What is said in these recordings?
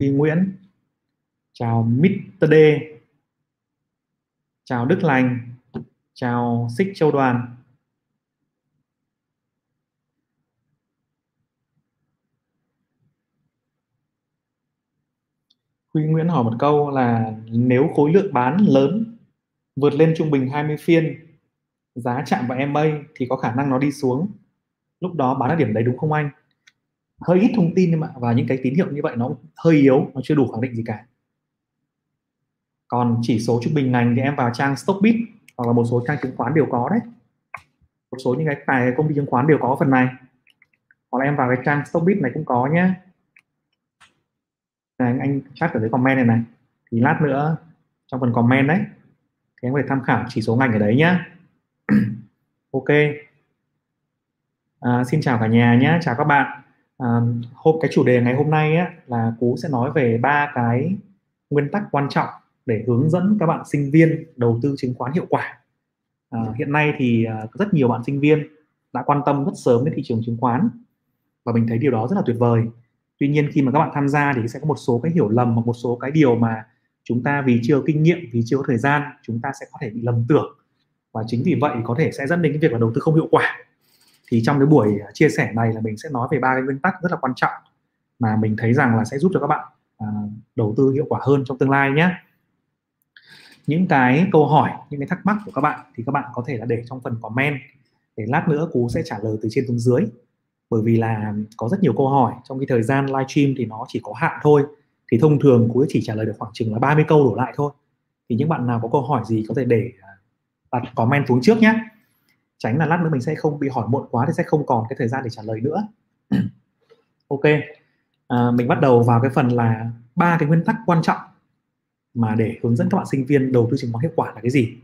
Huy Nguyễn. Chào Mr. D chào Đức Lành. Chào Xích Châu Đoàn. Huy Nguyễn hỏi một câu là nếu khối lượng bán lớn vượt lên trung bình 20 phiên, giá chạm vào MA thì có khả năng nó đi xuống. Lúc đó bán ở điểm đấy đúng không anh? Hơi ít thông tin nhưng mà và những cái tín hiệu như vậy nó hơi yếu nó chưa đủ khẳng định gì cả. Còn chỉ số trung bình ngành thì em vào trang Stockbit hoặc là một số trang chứng khoán đều có đấy. Một số những cái tài công ty chứng khoán đều có phần này. Hoặc là em vào cái trang Stockbit này cũng có nhé. Này, anh chat ở dưới comment này này. Thì lát nữa trong phần comment đấy thì em có thể tham khảo chỉ số ngành ở đấy nhá. Ok. À, xin chào cả nhà nhé chào các bạn hôm cái chủ đề ngày hôm nay á, là cú sẽ nói về ba cái nguyên tắc quan trọng để hướng dẫn các bạn sinh viên đầu tư chứng khoán hiệu quả. À, hiện nay thì à, rất nhiều bạn sinh viên đã quan tâm rất sớm đến thị trường chứng khoán và mình thấy điều đó rất là tuyệt vời. Tuy nhiên khi mà các bạn tham gia thì sẽ có một số cái hiểu lầm hoặc một số cái điều mà chúng ta vì chưa kinh nghiệm vì chưa có thời gian chúng ta sẽ có thể bị lầm tưởng. Và chính vì vậy có thể sẽ dẫn đến cái việc là đầu tư không hiệu quả thì trong cái buổi à, chia sẻ này là mình sẽ nói về ba cái nguyên tắc rất là quan trọng mà mình thấy rằng là sẽ giúp cho các bạn à, đầu tư hiệu quả hơn trong tương lai nhé. Những cái câu hỏi những cái thắc mắc của các bạn thì các bạn có thể là để trong phần comment. Để lát nữa cú sẽ trả lời từ trên xuống dưới. Bởi vì là có rất nhiều câu hỏi trong cái thời gian live stream thì nó chỉ có hạn thôi. Thì thông thường cú chỉ trả lời được khoảng chừng là 30 câu đổ lại thôi. Thì những bạn nào có câu hỏi gì có thể để à, đặt comment xuống trước nhé tránh là lát nữa mình sẽ không bị hỏi muộn quá thì sẽ không còn cái thời gian để trả lời nữa. Ok à, mình bắt đầu vào cái phần là ba cái nguyên tắc quan trọng mà để hướng dẫn các bạn sinh viên đầu tư chứng khoán hiệu quả là cái gì.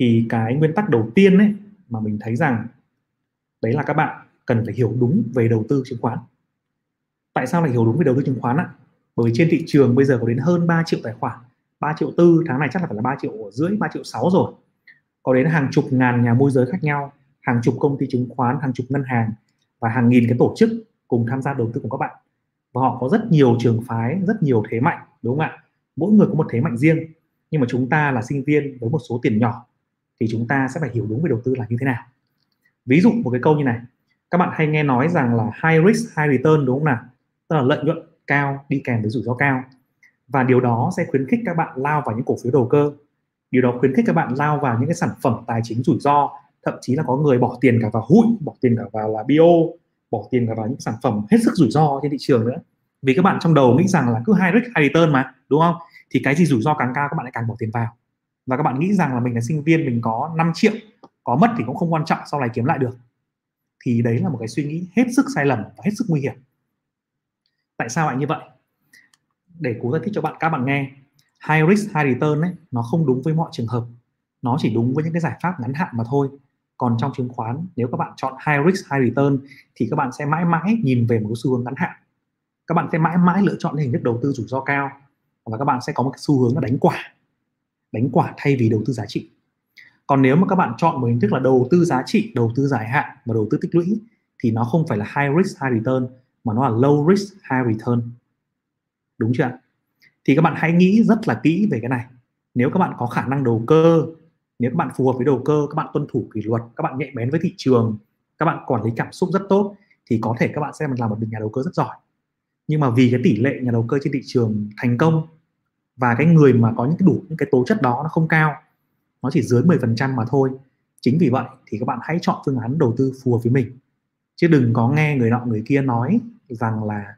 Thì cái nguyên tắc đầu tiên ấy mà mình thấy rằng đấy là các bạn cần phải hiểu đúng về đầu tư chứng khoán. Tại sao lại hiểu đúng về đầu tư chứng khoán ạ? Bởi vì trên thị trường bây giờ có đến hơn 3 triệu tài khoản 3 triệu tư tháng này chắc là phải là 3 triệu rưỡi 3 triệu 6 rồi có đến hàng chục ngàn nhà môi giới khác nhau, hàng chục công ty chứng khoán, hàng chục ngân hàng và hàng nghìn cái tổ chức cùng tham gia đầu tư cùng các bạn. Và họ có rất nhiều trường phái, rất nhiều thế mạnh, đúng không ạ? Mỗi người có một thế mạnh riêng, nhưng mà chúng ta là sinh viên với một số tiền nhỏ thì chúng ta sẽ phải hiểu đúng về đầu tư là như thế nào. Ví dụ một cái câu như này, các bạn hay nghe nói rằng là high risk, high return, đúng không nào? Tức là lợi nhuận cao đi kèm với rủi ro cao. Và điều đó sẽ khuyến khích các bạn lao vào những cổ phiếu đầu cơ điều đó khuyến khích các bạn lao vào những cái sản phẩm tài chính rủi ro, thậm chí là có người bỏ tiền cả vào hụi, bỏ tiền cả vào là bio bỏ tiền cả vào những sản phẩm hết sức rủi ro trên thị trường nữa. Vì các bạn trong đầu nghĩ rằng là cứ high risk high return mà, đúng không? Thì cái gì rủi ro càng cao, các bạn lại càng bỏ tiền vào. Và các bạn nghĩ rằng là mình là sinh viên, mình có 5 triệu, có mất thì cũng không quan trọng, sau này kiếm lại được. Thì đấy là một cái suy nghĩ hết sức sai lầm và hết sức nguy hiểm. Tại sao lại như vậy? Để cố giải thích cho bạn, các bạn nghe high risk, high return ấy, nó không đúng với mọi trường hợp. Nó chỉ đúng với những cái giải pháp ngắn hạn mà thôi. Còn trong chứng khoán, nếu các bạn chọn high risk, high return thì các bạn sẽ mãi mãi nhìn về một cái xu hướng ngắn hạn. Các bạn sẽ mãi mãi lựa chọn hình thức đầu tư rủi ro cao và các bạn sẽ có một cái xu hướng là đánh quả. Đánh quả thay vì đầu tư giá trị. Còn nếu mà các bạn chọn một hình thức là đầu tư giá trị, đầu tư dài hạn và đầu tư tích lũy thì nó không phải là high risk, high return mà nó là low risk, high return. Đúng chưa ạ? Thì các bạn hãy nghĩ rất là kỹ về cái này. Nếu các bạn có khả năng đầu cơ, nếu các bạn phù hợp với đầu cơ, các bạn tuân thủ kỷ luật, các bạn nhạy bén với thị trường, các bạn quản lý cảm xúc rất tốt, thì có thể các bạn sẽ làm một nhà đầu cơ rất giỏi. Nhưng mà vì cái tỷ lệ nhà đầu cơ trên thị trường thành công và cái người mà có những cái đủ những cái tố chất đó nó không cao, nó chỉ dưới 10% mà thôi, chính vì vậy thì các bạn hãy chọn phương án đầu tư phù hợp với mình. Chứ đừng có nghe người nọ người kia nói rằng là,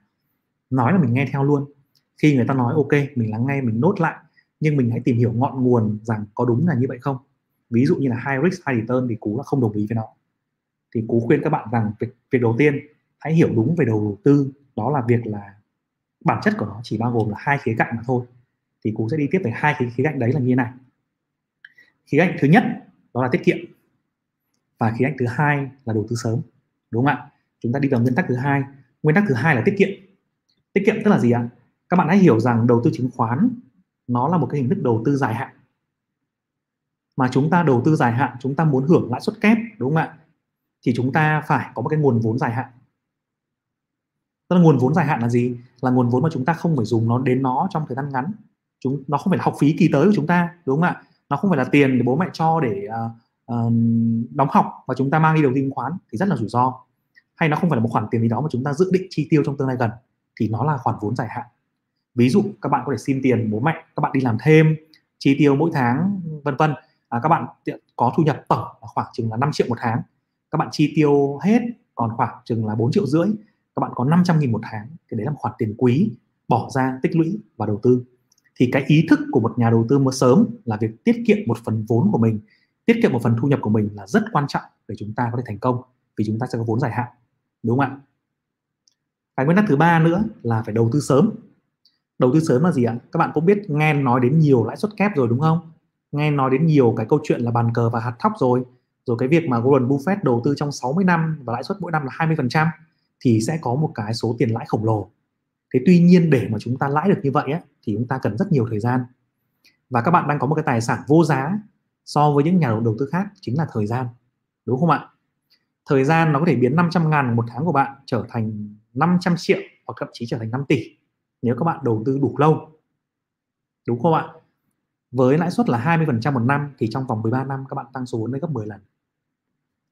nói là mình nghe theo luôn khi người ta nói ok mình lắng nghe mình nốt lại nhưng mình hãy tìm hiểu ngọn nguồn rằng có đúng là như vậy không? Ví dụ như là high risk high return thì cú là không đồng ý với nó. Thì cú khuyên các bạn rằng việc, việc đầu tiên hãy hiểu đúng về đầu tư đó là việc là bản chất của nó chỉ bao gồm là hai khía cạnh mà thôi. Thì cú sẽ đi tiếp về hai cái khía cạnh đấy là như thế này. Khía cạnh thứ nhất đó là tiết kiệm. Và khía cạnh thứ hai là đầu tư sớm đúng không ạ? Chúng ta đi vào nguyên tắc thứ hai. Nguyên tắc thứ hai là tiết kiệm. Tiết kiệm tức là gì ạ? Các bạn hãy hiểu rằng đầu tư chứng khoán nó là một cái hình thức đầu tư dài hạn. Mà chúng ta đầu tư dài hạn chúng ta muốn hưởng lãi suất kép đúng không ạ? Thì chúng ta phải có một cái nguồn vốn dài hạn. Tức là nguồn vốn dài hạn là gì? Là nguồn vốn mà chúng ta không phải dùng nó đến nó trong thời gian ngắn. Chúng nó không phải là học phí kỳ tới của chúng ta đúng không ạ? Nó không phải là tiền để bố mẹ cho để uh, uh, đóng học và chúng ta mang đi đầu tư chứng khoán thì rất là rủi ro. Hay nó không phải là một khoản tiền gì đó mà chúng ta dự định chi tiêu trong tương lai gần thì nó là khoản vốn dài hạn ví dụ các bạn có thể xin tiền bố mẹ các bạn đi làm thêm chi tiêu mỗi tháng vân vân. À, các bạn có thu nhập tổng khoảng chừng là 5 triệu một tháng. Các bạn chi tiêu hết còn khoảng chừng là 4 triệu rưỡi. Các bạn có 500 nghìn một tháng thì đấy là một khoản tiền quý bỏ ra tích lũy và đầu tư. Thì cái ý thức của một nhà đầu tư mới sớm là việc tiết kiệm một phần vốn của mình. Tiết kiệm một phần thu nhập của mình là rất quan trọng để chúng ta có thể thành công vì chúng ta sẽ có vốn dài hạn. Đúng không ạ? Cái nguyên tắc thứ ba nữa là phải đầu tư sớm đầu tư sớm là gì ạ? Các bạn cũng biết nghe nói đến nhiều lãi suất kép rồi đúng không? Nghe nói đến nhiều cái câu chuyện là bàn cờ và hạt thóc rồi. Rồi cái việc mà Warren Buffett đầu tư trong 60 năm và lãi suất mỗi năm là 20% thì sẽ có một cái số tiền lãi khổng lồ. Thế tuy nhiên để mà chúng ta lãi được như vậy ấy, thì chúng ta cần rất nhiều thời gian. Và các bạn đang có một cái tài sản vô giá so với những nhà đầu tư khác chính là thời gian. Đúng không ạ? Thời gian nó có thể biến 500 ngàn một tháng của bạn trở thành 500 triệu hoặc thậm chí trở thành 5 tỷ nếu các bạn đầu tư đủ lâu, đúng không ạ? Với lãi suất là 20% một năm thì trong vòng 13 năm các bạn tăng số vốn lên gấp 10 lần.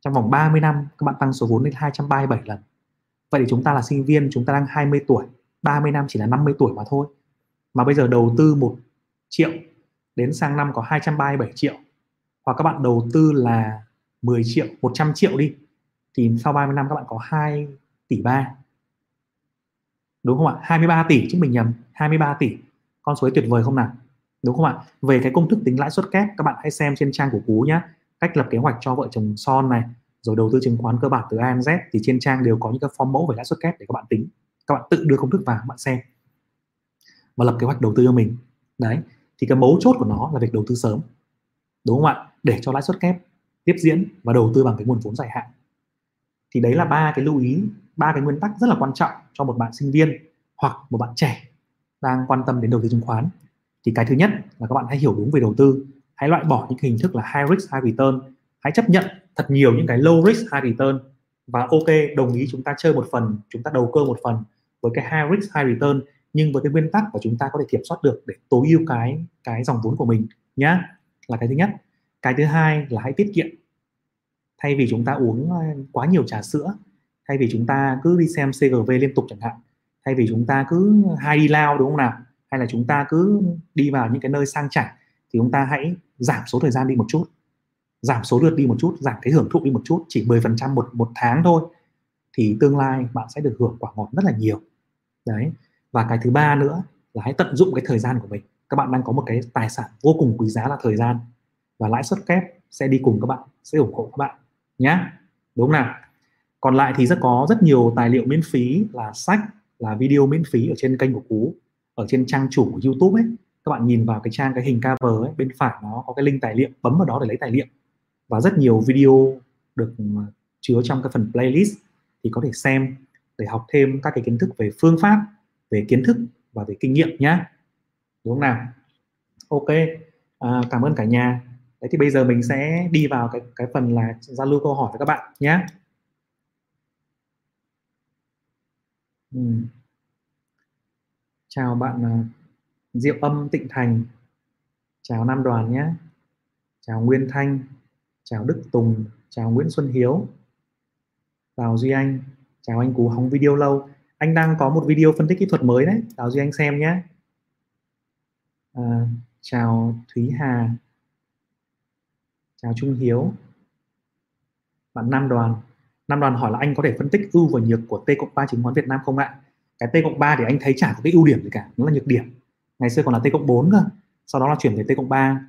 Trong vòng 30 năm các bạn tăng số vốn lên 237 lần. Vậy thì chúng ta là sinh viên, chúng ta đang 20 tuổi 30 năm chỉ là 50 tuổi mà thôi. Mà bây giờ đầu tư 1 triệu, đến sang năm có 237 triệu, hoặc các bạn đầu tư là 10 triệu 100 triệu đi, thì sau 30 năm các bạn có 2 tỷ 3 đúng không ạ? 23 tỷ chứ mình nhầm. 23 tỷ. Con số ấy tuyệt vời không nào? Đúng không ạ? Về cái công thức tính lãi suất kép, các bạn hãy xem trên trang của cú nhé cách lập kế hoạch cho vợ chồng son này, rồi đầu tư chứng khoán cơ bản từ A đến Z, thì trên trang đều có những cái form mẫu về lãi suất kép để các bạn tính. Các bạn tự đưa công thức vào, các bạn xem. Và lập kế hoạch đầu tư cho mình. Đấy, thì cái mấu chốt của nó là việc đầu tư sớm. Đúng không ạ? Để cho lãi suất kép tiếp diễn và đầu tư bằng cái nguồn vốn dài hạn. Thì đấy là ba cái lưu ý ba cái nguyên tắc rất là quan trọng cho một bạn sinh viên hoặc một bạn trẻ đang quan tâm đến đầu tư chứng khoán. Thì cái thứ nhất là các bạn hãy hiểu đúng về đầu tư, hãy loại bỏ những hình thức là high risk, high return, hãy chấp nhận thật nhiều những cái low risk, high return và ok, đồng ý chúng ta chơi một phần, chúng ta đầu cơ một phần với cái high risk, high return, nhưng với cái nguyên tắc mà chúng ta có thể kiểm soát được để tối ưu cái cái dòng vốn của mình nhá, là cái thứ nhất. Cái thứ hai là hãy tiết kiệm. Thay vì chúng ta uống quá nhiều trà sữa thay vì chúng ta cứ đi xem CGV liên tục chẳng hạn, thay vì chúng ta cứ hay đi lao, đúng không nào? Hay là chúng ta cứ đi vào những cái nơi sang chảnh, thì chúng ta hãy giảm số thời gian đi một chút. Giảm số lượt đi một chút, giảm cái hưởng thụ đi một chút, chỉ 10% một một tháng thôi, thì tương lai bạn sẽ được hưởng quả ngọt rất là nhiều. Đấy. Và cái thứ ba nữa là hãy tận dụng cái thời gian của mình. Các bạn đang có một cái tài sản vô cùng quý giá là thời gian, và lãi suất kép sẽ đi cùng các bạn, sẽ ủng hộ các bạn nhá. Đúng không nào? Còn lại thì rất có rất nhiều tài liệu miễn phí là sách là video miễn phí ở trên kênh của cú ở trên trang chủ của youtube ấy. Các bạn nhìn vào cái trang cái hình cover ấy bên phải nó có cái link tài liệu bấm vào đó để lấy tài liệu. Và rất nhiều video được à, chứa trong cái phần playlist thì có thể xem để học thêm các cái kiến thức về phương pháp về kiến thức và về kinh nghiệm nhá. Đúng không nào? Ok à, cảm ơn cả nhà. Đấy thì bây giờ mình sẽ đi vào cái cái phần là giao lưu câu hỏi với các bạn nhé ừ. chào bạn à, diệu âm tịnh thành. Chào nam đoàn nhé. Chào nguyên thanh. Chào đức tùng. Chào nguyễn xuân hiếu. Chào duy anh. Chào anh cú hóng video lâu. Anh đang có một video phân tích kỹ thuật mới đấy. Chào duy anh xem nhé. À, chào thúy hà. Chào trung hiếu. Bạn nam đoàn nam đoàn hỏi là anh có thể phân tích ưu và nhược của t cộng ba chứng khoán việt nam không ạ? Cái t cộng ba thì anh thấy chả có cái ưu điểm gì cả, nó là nhược điểm. Ngày xưa còn là t cộng 4 cơ, sau đó là chuyển về t cộng 3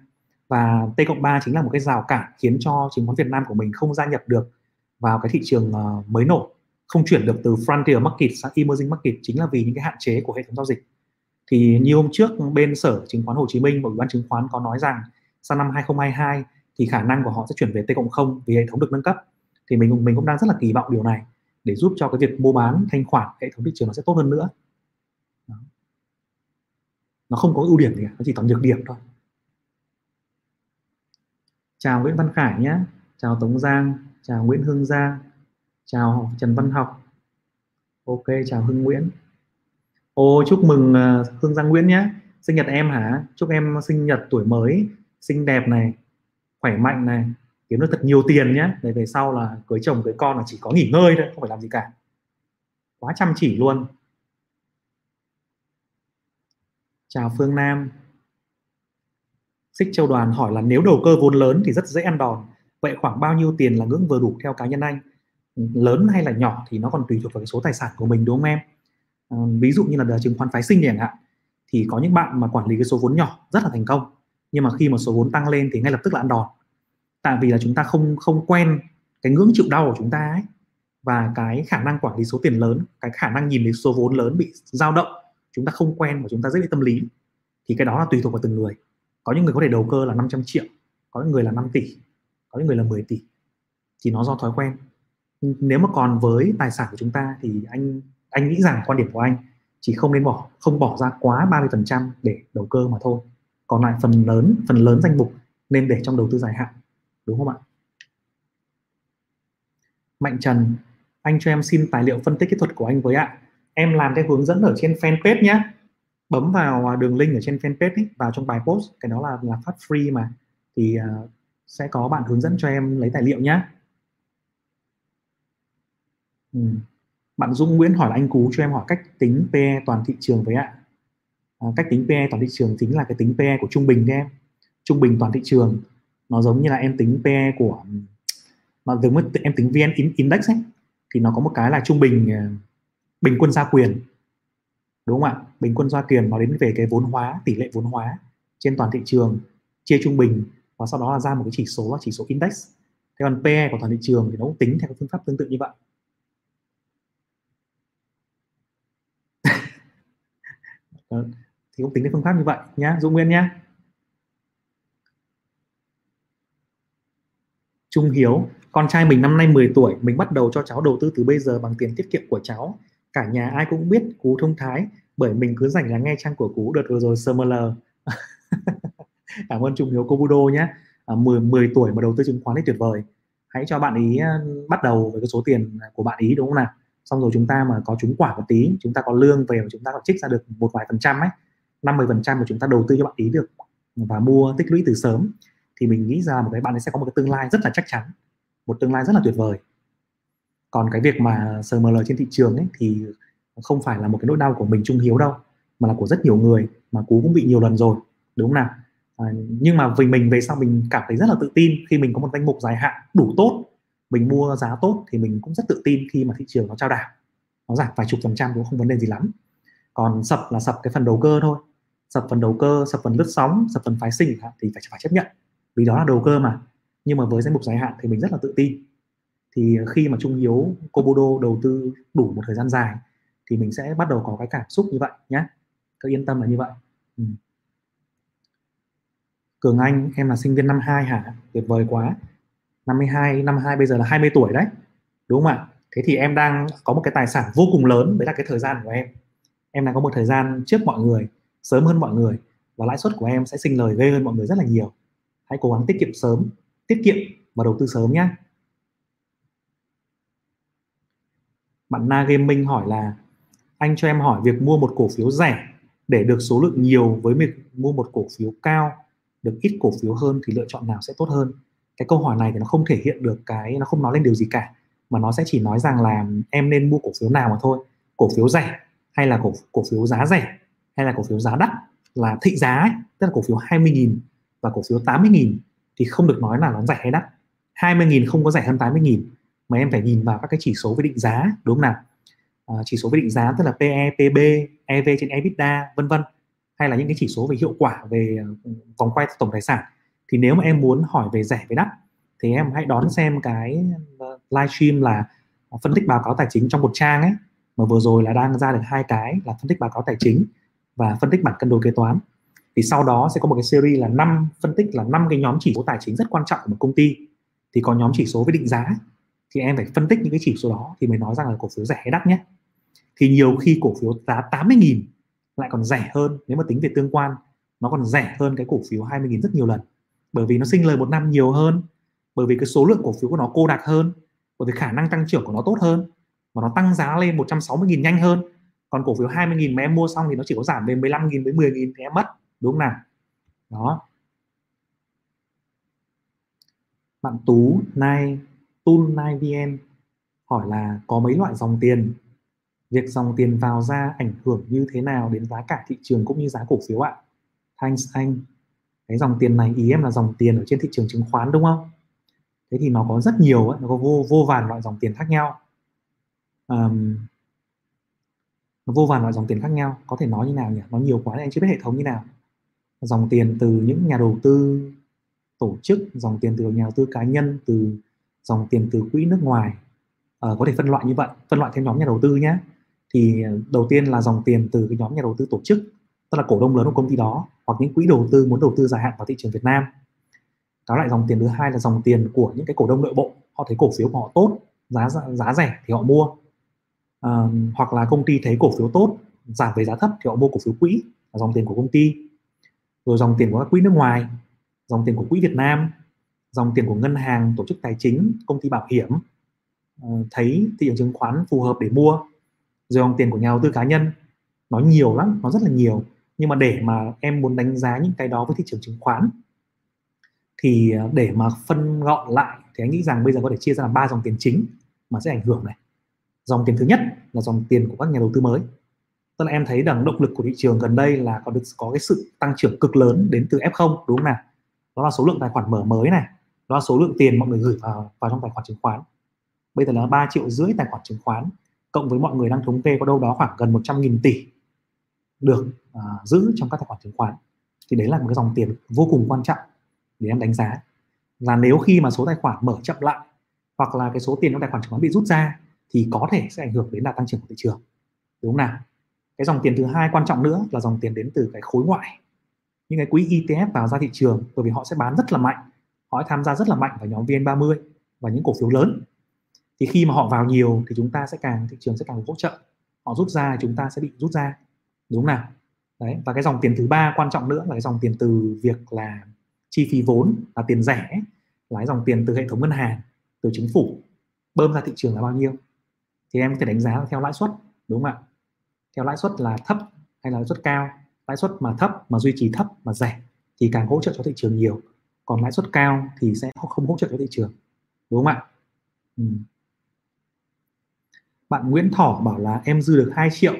và t cộng 3 chính là một cái rào cản khiến cho chứng khoán việt nam của mình không gia nhập được vào cái thị trường ờ, mới nổi, không chuyển được từ frontier market sang emerging market chính là vì những cái hạn chế của hệ thống giao dịch. Thì như hôm trước bên sở chứng khoán Hồ Chí Minh và ủy ban chứng khoán có nói rằng sang năm 2022 thì khả năng của họ sẽ chuyển về T cộng không vì hệ thống được nâng cấp thì mình mình cũng đang rất là kỳ vọng điều này để giúp cho cái việc mua bán, thanh khoản hệ thống thị trường nó sẽ tốt hơn nữa. Đó. nó không có ưu điểm gì cả, nó chỉ toàn nhược điểm thôi. Chào Nguyễn Văn Khải nhé, chào Tống Giang, chào Nguyễn Hương Giang chào Trần Văn Học. Ok, chào Hưng Nguyễn. Ô, chúc mừng ờ, Hương Giang Nguyễn nhé. Sinh nhật em hả? Chúc em sinh nhật tuổi mới, xinh đẹp này, khỏe mạnh này kiếm được thật nhiều tiền nhé để về sau là cưới chồng cưới con là chỉ có nghỉ ngơi thôi không phải làm gì cả. Quá chăm chỉ luôn. Chào Phương Nam. Xích Châu Đoàn hỏi là nếu đầu cơ vốn lớn thì rất dễ ăn đòn. Vậy khoảng bao nhiêu tiền là ngưỡng vừa đủ theo cá nhân anh? Lớn hay là nhỏ thì nó còn tùy thuộc vào cái số tài sản của mình đúng không em? À, ví dụ như là chứng khoán phái sinh chẳng hạn thì có những bạn mà quản lý cái số vốn nhỏ rất là thành công nhưng mà khi mà số vốn tăng lên thì ngay lập tức là ăn đòn tại vì là chúng ta không không quen cái ngưỡng chịu đau của chúng ta ấy. Và cái khả năng quản lý số tiền lớn, cái khả năng nhìn thấy số vốn lớn bị dao động, chúng ta không quen và chúng ta rất bị tâm lý, thì cái đó là tùy thuộc vào từng người. Có những người có thể đầu cơ là 500 triệu, có những người là 5 tỷ, có những người là 10 tỷ. Thì nó do thói quen. Nếu mà còn với tài sản của chúng ta thì anh anh nghĩ rằng quan điểm của anh chỉ không nên bỏ, không bỏ ra quá 30% để đầu cơ mà thôi. Còn lại phần lớn phần lớn danh mục nên để trong đầu tư dài hạn đúng không ạ? Mạnh Trần anh cho em xin tài liệu phân tích kỹ thuật của anh với ạ. Em làm theo hướng dẫn ở trên fanpage nhé bấm vào à, đường link ở trên fanpage ấy, vào trong bài post cái đó là là phát free mà. Thì uh, sẽ có bạn hướng dẫn cho em lấy tài liệu nhé ừ. bạn Dung Nguyễn hỏi là anh Cú cho em hỏi cách tính PE toàn thị trường với ạ. À, cách tính PE toàn thị trường chính là cái tính PE của trung bình em. Trung bình toàn thị trường nó giống như là em tính PE của, mà giống như em tính VN Index ấy, thì nó có một cái là trung bình ờ, bình quân gia quyền. Đúng không ạ? Bình quân gia quyền, nó đến về cái vốn hóa, tỷ lệ vốn hóa trên toàn thị trường, chia trung bình và sau đó là ra một cái chỉ số là chỉ số index. Thế còn PE của toàn thị trường thì nó cũng tính theo phương pháp tương tự như vậy. Vâng, thì cũng tính theo phương pháp như vậy nhá, Dũng Nguyên nhá. Trung Hiếu con trai mình năm nay 10 tuổi mình bắt đầu cho cháu đầu tư từ bây giờ bằng tiền tiết kiệm của cháu. Cả nhà ai cũng biết cú thông thái bởi mình cứ dành là nghe trang của cú đợt vừa rồi SML cảm ơn Trung Hiếu Kobudo nhé. À, 10, 10 tuổi mà đầu tư chứng khoán thì tuyệt vời. Hãy cho bạn ý ờ, bắt đầu với cái số tiền của bạn ý đúng không nào? Xong rồi chúng ta mà có trúng quả một tí chúng ta có lương về và chúng ta có trích ra được một vài phần trăm ấy 50 phần trăm mà chúng ta đầu tư cho bạn ý được và mua tích lũy từ sớm thì mình nghĩ ra một cái bạn ấy sẽ có một cái tương lai rất là chắc chắn một tương lai rất là tuyệt vời. Còn cái việc mà SML trên thị trường ấy thì không phải là một cái nỗi đau của mình trung hiếu đâu mà là của rất nhiều người mà cú cũng bị nhiều lần rồi đúng không nào? À, nhưng mà vì mình về sau mình cảm thấy rất là tự tin khi mình có một danh mục dài hạn đủ tốt mình mua giá tốt thì mình cũng rất tự tin khi mà thị trường nó trao đảo nó giảm vài chục phần trăm cũng không vấn đề gì lắm. Còn sập là sập cái phần đầu cơ thôi sập phần đầu cơ sập phần lướt sóng sập phần phái sinh thì phải phải chấp nhận vì đó là đầu cơ mà. Nhưng mà với danh mục dài hạn thì mình rất là tự tin. Thì ờ, khi mà Trung Hiếu, kobudo đầu tư đủ một thời gian dài thì mình sẽ bắt đầu có cái cảm xúc như vậy nhé cứ yên tâm là như vậy. Ừ. Cường Anh, em là sinh viên năm 2 hả? Tuyệt vời quá. 52 năm 2 bây giờ là 20 tuổi đấy. Đúng không ạ? Thế thì em đang có một cái tài sản vô cùng lớn, đấy là cái thời gian của em. Em đang có một thời gian trước mọi người, sớm hơn mọi người và lãi suất của em sẽ sinh lời ghê hơn mọi người rất là nhiều hãy cố gắng tiết kiệm sớm tiết kiệm và đầu tư sớm nhé bạn Na Gaming hỏi là anh cho em hỏi việc mua một cổ phiếu rẻ để được số lượng nhiều với việc mua một cổ phiếu cao được ít cổ phiếu hơn thì lựa chọn nào sẽ tốt hơn? Cái câu hỏi này thì nó không thể hiện được cái nó không nói lên điều gì cả mà nó sẽ chỉ nói rằng là em nên mua cổ phiếu nào mà thôi. Cổ phiếu rẻ hay là cổ cổ phiếu giá rẻ hay là cổ phiếu giá đắt là thị giá ấy, tức là cổ phiếu 20.000 và cổ phiếu 80.000 thì không được nói là nó rẻ hay đắt. 20.000 không có rẻ hơn 80.000 mà em phải nhìn vào các cái chỉ số về định giá đúng không nào? À, chỉ số về định giá tức là PE, PB, EV trên EBITDA vân vân. Hay là những cái chỉ số về hiệu quả về ờ, vòng quay tổng tài sản. Thì nếu mà em muốn hỏi về rẻ với đắt thì em hãy đón xem cái ờ, livestream là phân tích báo cáo tài chính trong một trang ấy mà vừa rồi là đang ra được hai cái là phân tích báo cáo tài chính và phân tích bản cân đối kế toán thì sau đó sẽ có một cái series là năm, phân tích là năm cái nhóm chỉ số tài chính rất quan trọng của một công ty. Thì có nhóm chỉ số về định giá thì em phải phân tích những cái chỉ số đó thì mới nói rằng là cổ phiếu rẻ hay đắt nhé. Thì nhiều khi cổ phiếu giá 80.000 lại còn rẻ hơn, nếu mà tính về tương quan, nó còn rẻ hơn cái cổ phiếu 20.000 rất nhiều lần. Bởi vì nó sinh lời một năm nhiều hơn, bởi vì cái số lượng cổ phiếu của nó cô đặc hơn, bởi vì khả năng tăng trưởng của nó tốt hơn và nó tăng giá lên 160.000 nhanh hơn. Còn cổ phiếu 20.000 mà em mua xong thì nó chỉ có giảm về 15.000 với 10.000 thì em mất đúng không nào. Đó. Bạn Tú nay Tun nay VN hỏi là có mấy loại dòng tiền? Việc dòng tiền vào ra ảnh hưởng như thế nào đến giá cả thị trường cũng như giá cổ phiếu ạ? Thanks anh. Cái dòng tiền này ý em là dòng tiền ở trên thị trường chứng khoán đúng không? Thế thì nó có rất nhiều nó có vô vô vàn loại dòng tiền khác nhau. Um, nó vô vàn loại dòng tiền khác nhau có thể nói như nào nhỉ? Nó nhiều quá nên anh chưa biết hệ thống như nào dòng tiền từ những nhà đầu tư tổ chức dòng tiền từ nhà đầu tư cá nhân từ dòng tiền từ quỹ nước ngoài. Uh, có thể phân loại như vậy phân loại theo nhóm nhà đầu tư nhé. Thì ờ, đầu tiên là dòng tiền từ cái nhóm nhà đầu tư tổ chức tức là cổ đông lớn của công ty đó hoặc những quỹ đầu tư muốn đầu tư dài hạn vào thị trường Việt Nam. Đó lại dòng tiền thứ hai là dòng tiền của những cái cổ đông nội bộ. Họ thấy cổ phiếu của họ tốt giá giá rẻ thì họ mua. À, hoặc là công ty thấy cổ phiếu tốt giảm về giá thấp thì họ mua cổ phiếu quỹ là dòng tiền của công ty rồi dòng tiền của các quỹ nước ngoài, dòng tiền của quỹ Việt Nam, dòng tiền của ngân hàng, tổ chức tài chính, công ty bảo hiểm ờ, thấy thị trường chứng khoán phù hợp để mua. Rồi dòng tiền của nhà đầu tư cá nhân, nó nhiều lắm, nó rất là nhiều. Nhưng mà để mà em muốn đánh giá những cái đó với thị trường chứng khoán, thì ờ, để mà phân gọn lại thì anh nghĩ rằng bây giờ có thể chia ra làm ba dòng tiền chính mà sẽ ảnh hưởng này. Dòng tiền thứ nhất là dòng tiền của các nhà đầu tư mới tức là em thấy rằng động lực của thị trường gần đây là có được có cái sự tăng trưởng cực lớn đến từ F0 đúng không nào? Đó là số lượng tài khoản mở mới này đó là số lượng tiền mọi người gửi vào vào trong tài khoản chứng khoán. Bây giờ là 3 triệu rưỡi tài khoản chứng khoán cộng với mọi người đang thống kê có đâu đó khoảng gần 100.000 tỷ được uh, giữ trong các tài khoản chứng khoán. Thì đấy là một cái dòng tiền vô cùng quan trọng để em đánh giá. Là nếu khi mà số tài khoản mở chậm lại hoặc là cái số tiền trong tài khoản chứng khoán bị rút ra thì có thể sẽ ảnh hưởng đến đà tăng trưởng của thị trường. Đúng không nào? Cái dòng tiền thứ hai quan trọng nữa là dòng tiền đến từ cái khối ngoại. Những cái quỹ ETF vào ra thị trường, bởi vì họ sẽ bán rất là mạnh. Họ tham gia rất là mạnh vào nhóm VN30 và những cổ phiếu lớn. Thì khi mà họ vào nhiều thì chúng ta sẽ càng, thị trường sẽ càng hỗ trợ. Họ rút ra chúng ta sẽ bị rút ra. Đúng không nào? Đấy, và cái dòng tiền thứ ba quan trọng nữa là cái dòng tiền từ việc là chi phí vốn là tiền rẻ, là cái dòng tiền từ hệ thống ngân hàng, từ chính phủ. Bơm ra thị trường là bao nhiêu? Thì em có thể đánh giá theo lãi suất, đúng không ạ? Theo lãi suất là thấp hay là lãi suất cao? Lãi suất mà thấp mà duy trì thấp mà rẻ thì càng hỗ trợ cho thị trường nhiều. Còn lãi suất cao thì sẽ không hỗ trợ cho thị trường, đúng không ạ? Ừ. bạn Nguyễn Thỏ bảo là em dư được 2 triệu.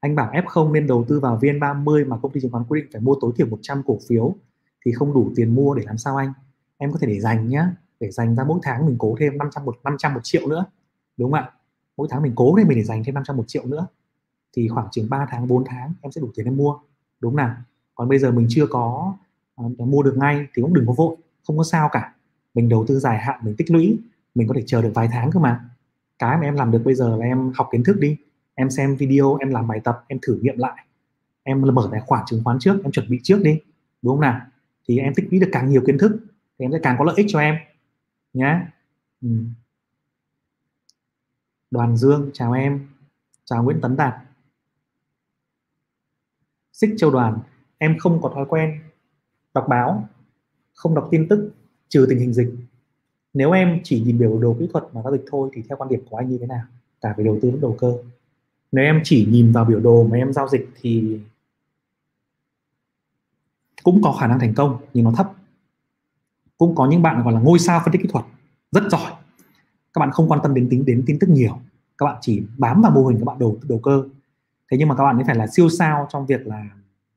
Anh bảo F0 nên đầu tư vào VN30 mà công ty chứng khoán quy định phải mua tối thiểu 100 cổ phiếu thì không đủ tiền mua để làm sao anh? Em có thể để dành nhá, để dành ra mỗi tháng mình cố thêm 500 một 500 một triệu nữa, đúng không ạ? Mỗi tháng mình cố thì mình để dành thêm 500 một triệu nữa thì khoảng chừng 3 tháng 4 tháng em sẽ đủ tiền em mua. Đúng nào? Còn bây giờ mình chưa có uh, mua được ngay thì cũng đừng có vội không có sao cả. Mình đầu tư dài hạn mình tích lũy mình có thể chờ được vài tháng cơ mà. Cái mà em làm được bây giờ là em học kiến thức đi em xem video em làm bài tập em thử nghiệm lại. Em mở tài khoản chứng khoán trước em chuẩn bị trước đi. Đúng không nào? Thì em tích lũy được càng nhiều kiến thức thì em sẽ càng có lợi ích cho em. Nhé ừ. đoàn dương chào em. Chào nguyễn tấn đạt xích châu đoàn, em không có thói quen đọc báo, không đọc tin tức, trừ tình hình dịch. Nếu em chỉ nhìn biểu đồ kỹ thuật và giao dịch thôi thì theo quan điểm của anh như thế nào? Cả về đầu tư lẫn đầu cơ. Nếu em chỉ nhìn vào biểu đồ mà em giao dịch thì cũng có khả năng thành công, nhưng nó thấp. Cũng có những bạn gọi là ngôi sao phân tích kỹ thuật, rất giỏi. Các bạn không quan tâm đến tính, đến tin tức nhiều. Các bạn chỉ bám vào mô hình các bạn đầu đầu cơ thế nhưng mà các bạn ấy phải là siêu sao trong việc là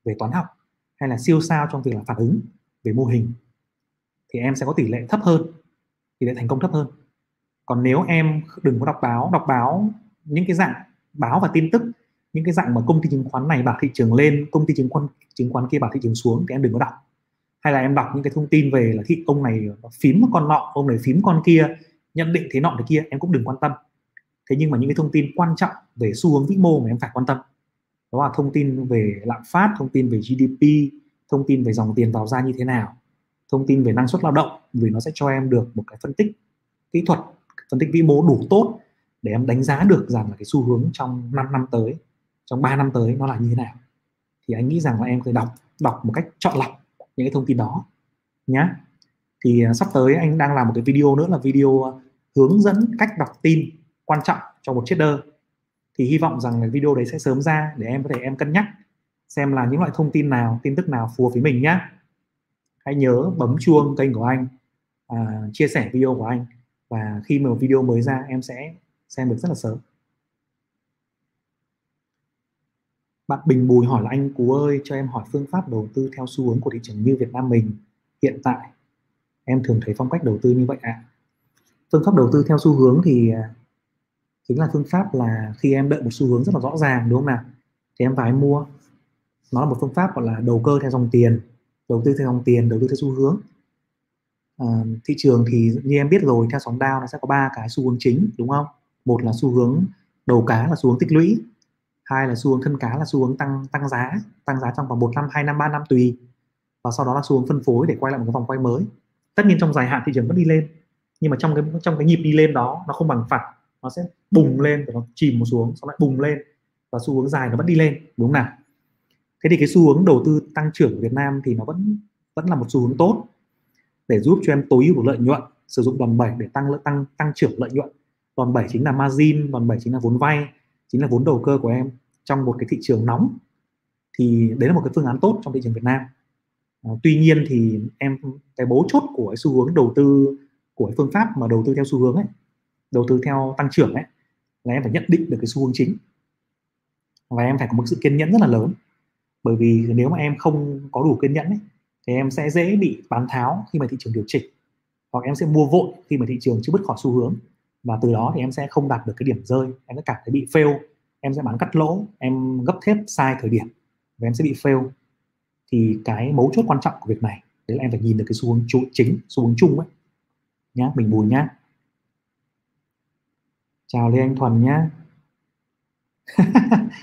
về toán học, hay là siêu sao trong việc là phản ứng về mô hình, thì em sẽ có tỷ lệ thấp hơn, tỷ lệ thành công thấp hơn. Còn nếu em đừng có đọc báo đọc báo những cái dạng báo và tin tức, những cái dạng mà công ty chứng khoán này bảo thị trường lên, công ty chứng khoán chứng khoán kia bảo thị trường xuống thì em đừng có đọc. Hay là em đọc những cái thông tin về là thị ông này phím con nọ, ông này phím con kia, nhận định thế nọ thế kia, em cũng đừng quan tâm thế nhưng mà những cái thông tin quan trọng về xu hướng vĩ mô mà em phải quan tâm, đó là thông tin về lạm phát, thông tin về GDP thông tin về dòng tiền vào ra như thế nào, thông tin về năng suất lao động, vì nó sẽ cho em được một cái phân tích kỹ thuật, phân tích vĩ mô đủ tốt để em đánh giá được rằng là cái xu hướng trong 5 năm tới, trong 3 năm tới nó là như thế nào. Thì anh nghĩ rằng là em có thể đọc đọc một cách chọn lọc những cái thông tin đó nhá. Thì à, sắp tới anh đang làm một cái video nữa là video à, hướng dẫn cách đọc tin quan trọng cho một trader thì hy vọng rằng cái video đấy sẽ sớm ra để em có thể em cân nhắc xem là những loại thông tin nào tin tức nào phù hợp với mình nhé hãy nhớ bấm chuông kênh của anh à, chia sẻ video của anh và khi mà video mới ra em sẽ xem được rất là sớm. Bạn Bình Bùi hỏi là anh Cú ơi cho em hỏi phương pháp đầu tư theo xu hướng của thị trường như Việt Nam mình hiện tại. Em thường thấy phong cách đầu tư như vậy ạ. À. phương pháp đầu tư theo xu hướng thì à, chính là phương pháp là khi em đợi một xu hướng rất là rõ ràng đúng không nào? Thì em vào em mua. Nó là một phương pháp gọi là đầu cơ theo dòng tiền đầu tư theo dòng tiền đầu tư theo xu hướng. À, thị trường thì như em biết rồi theo sóng đao nó sẽ có ba cái xu hướng chính đúng không? Một là xu hướng đầu cá là xu hướng tích lũy hai là xu hướng thân cá là xu hướng tăng tăng giá tăng giá trong vòng một năm hai năm ba năm tùy. Và sau đó là xu hướng phân phối để quay lại một cái vòng quay mới. Tất nhiên trong dài hạn thị trường vẫn đi lên nhưng mà trong cái trong cái nhịp đi lên đó nó không bằng phẳng nó sẽ bùng lên và nó chìm một xuống sau lại bùng lên và xu hướng dài nó vẫn đi lên đúng không nào? Thế thì cái xu hướng đầu tư tăng trưởng của Việt Nam thì nó vẫn vẫn là một xu hướng tốt để giúp cho em tối ưu lợi nhuận sử dụng đòn bẩy để tăng tăng tăng trưởng lợi nhuận. Đòn bẩy chính là margin đòn bẩy chính là vốn vay chính là vốn đầu cơ của em trong một cái thị trường nóng. Thì đấy là một cái phương án tốt trong thị trường Việt Nam. À, tuy nhiên thì em cái bố chốt của cái xu hướng đầu tư của cái phương pháp mà đầu tư theo xu hướng ấy đầu tư theo tăng trưởng ấy là em phải nhận định được cái xu hướng chính. Và em phải có một sự kiên nhẫn rất là lớn. Bởi vì nếu mà em không có đủ kiên nhẫn ấy, thì em sẽ dễ bị bán tháo khi mà thị trường điều chỉnh. Hoặc em sẽ mua vội khi mà thị trường chưa bứt khỏi xu hướng. Và từ đó thì em sẽ không đạt được cái điểm rơi. Em sẽ cảm thấy bị fail. Em sẽ bán cắt lỗ. Em gấp thép sai thời điểm. Và em sẽ bị fail. Thì cái mấu chốt quan trọng của việc này đấy là em phải nhìn được cái xu hướng chính xu hướng chung ấy. Nhá mình bùi nhá chào lê anh thuần nhá.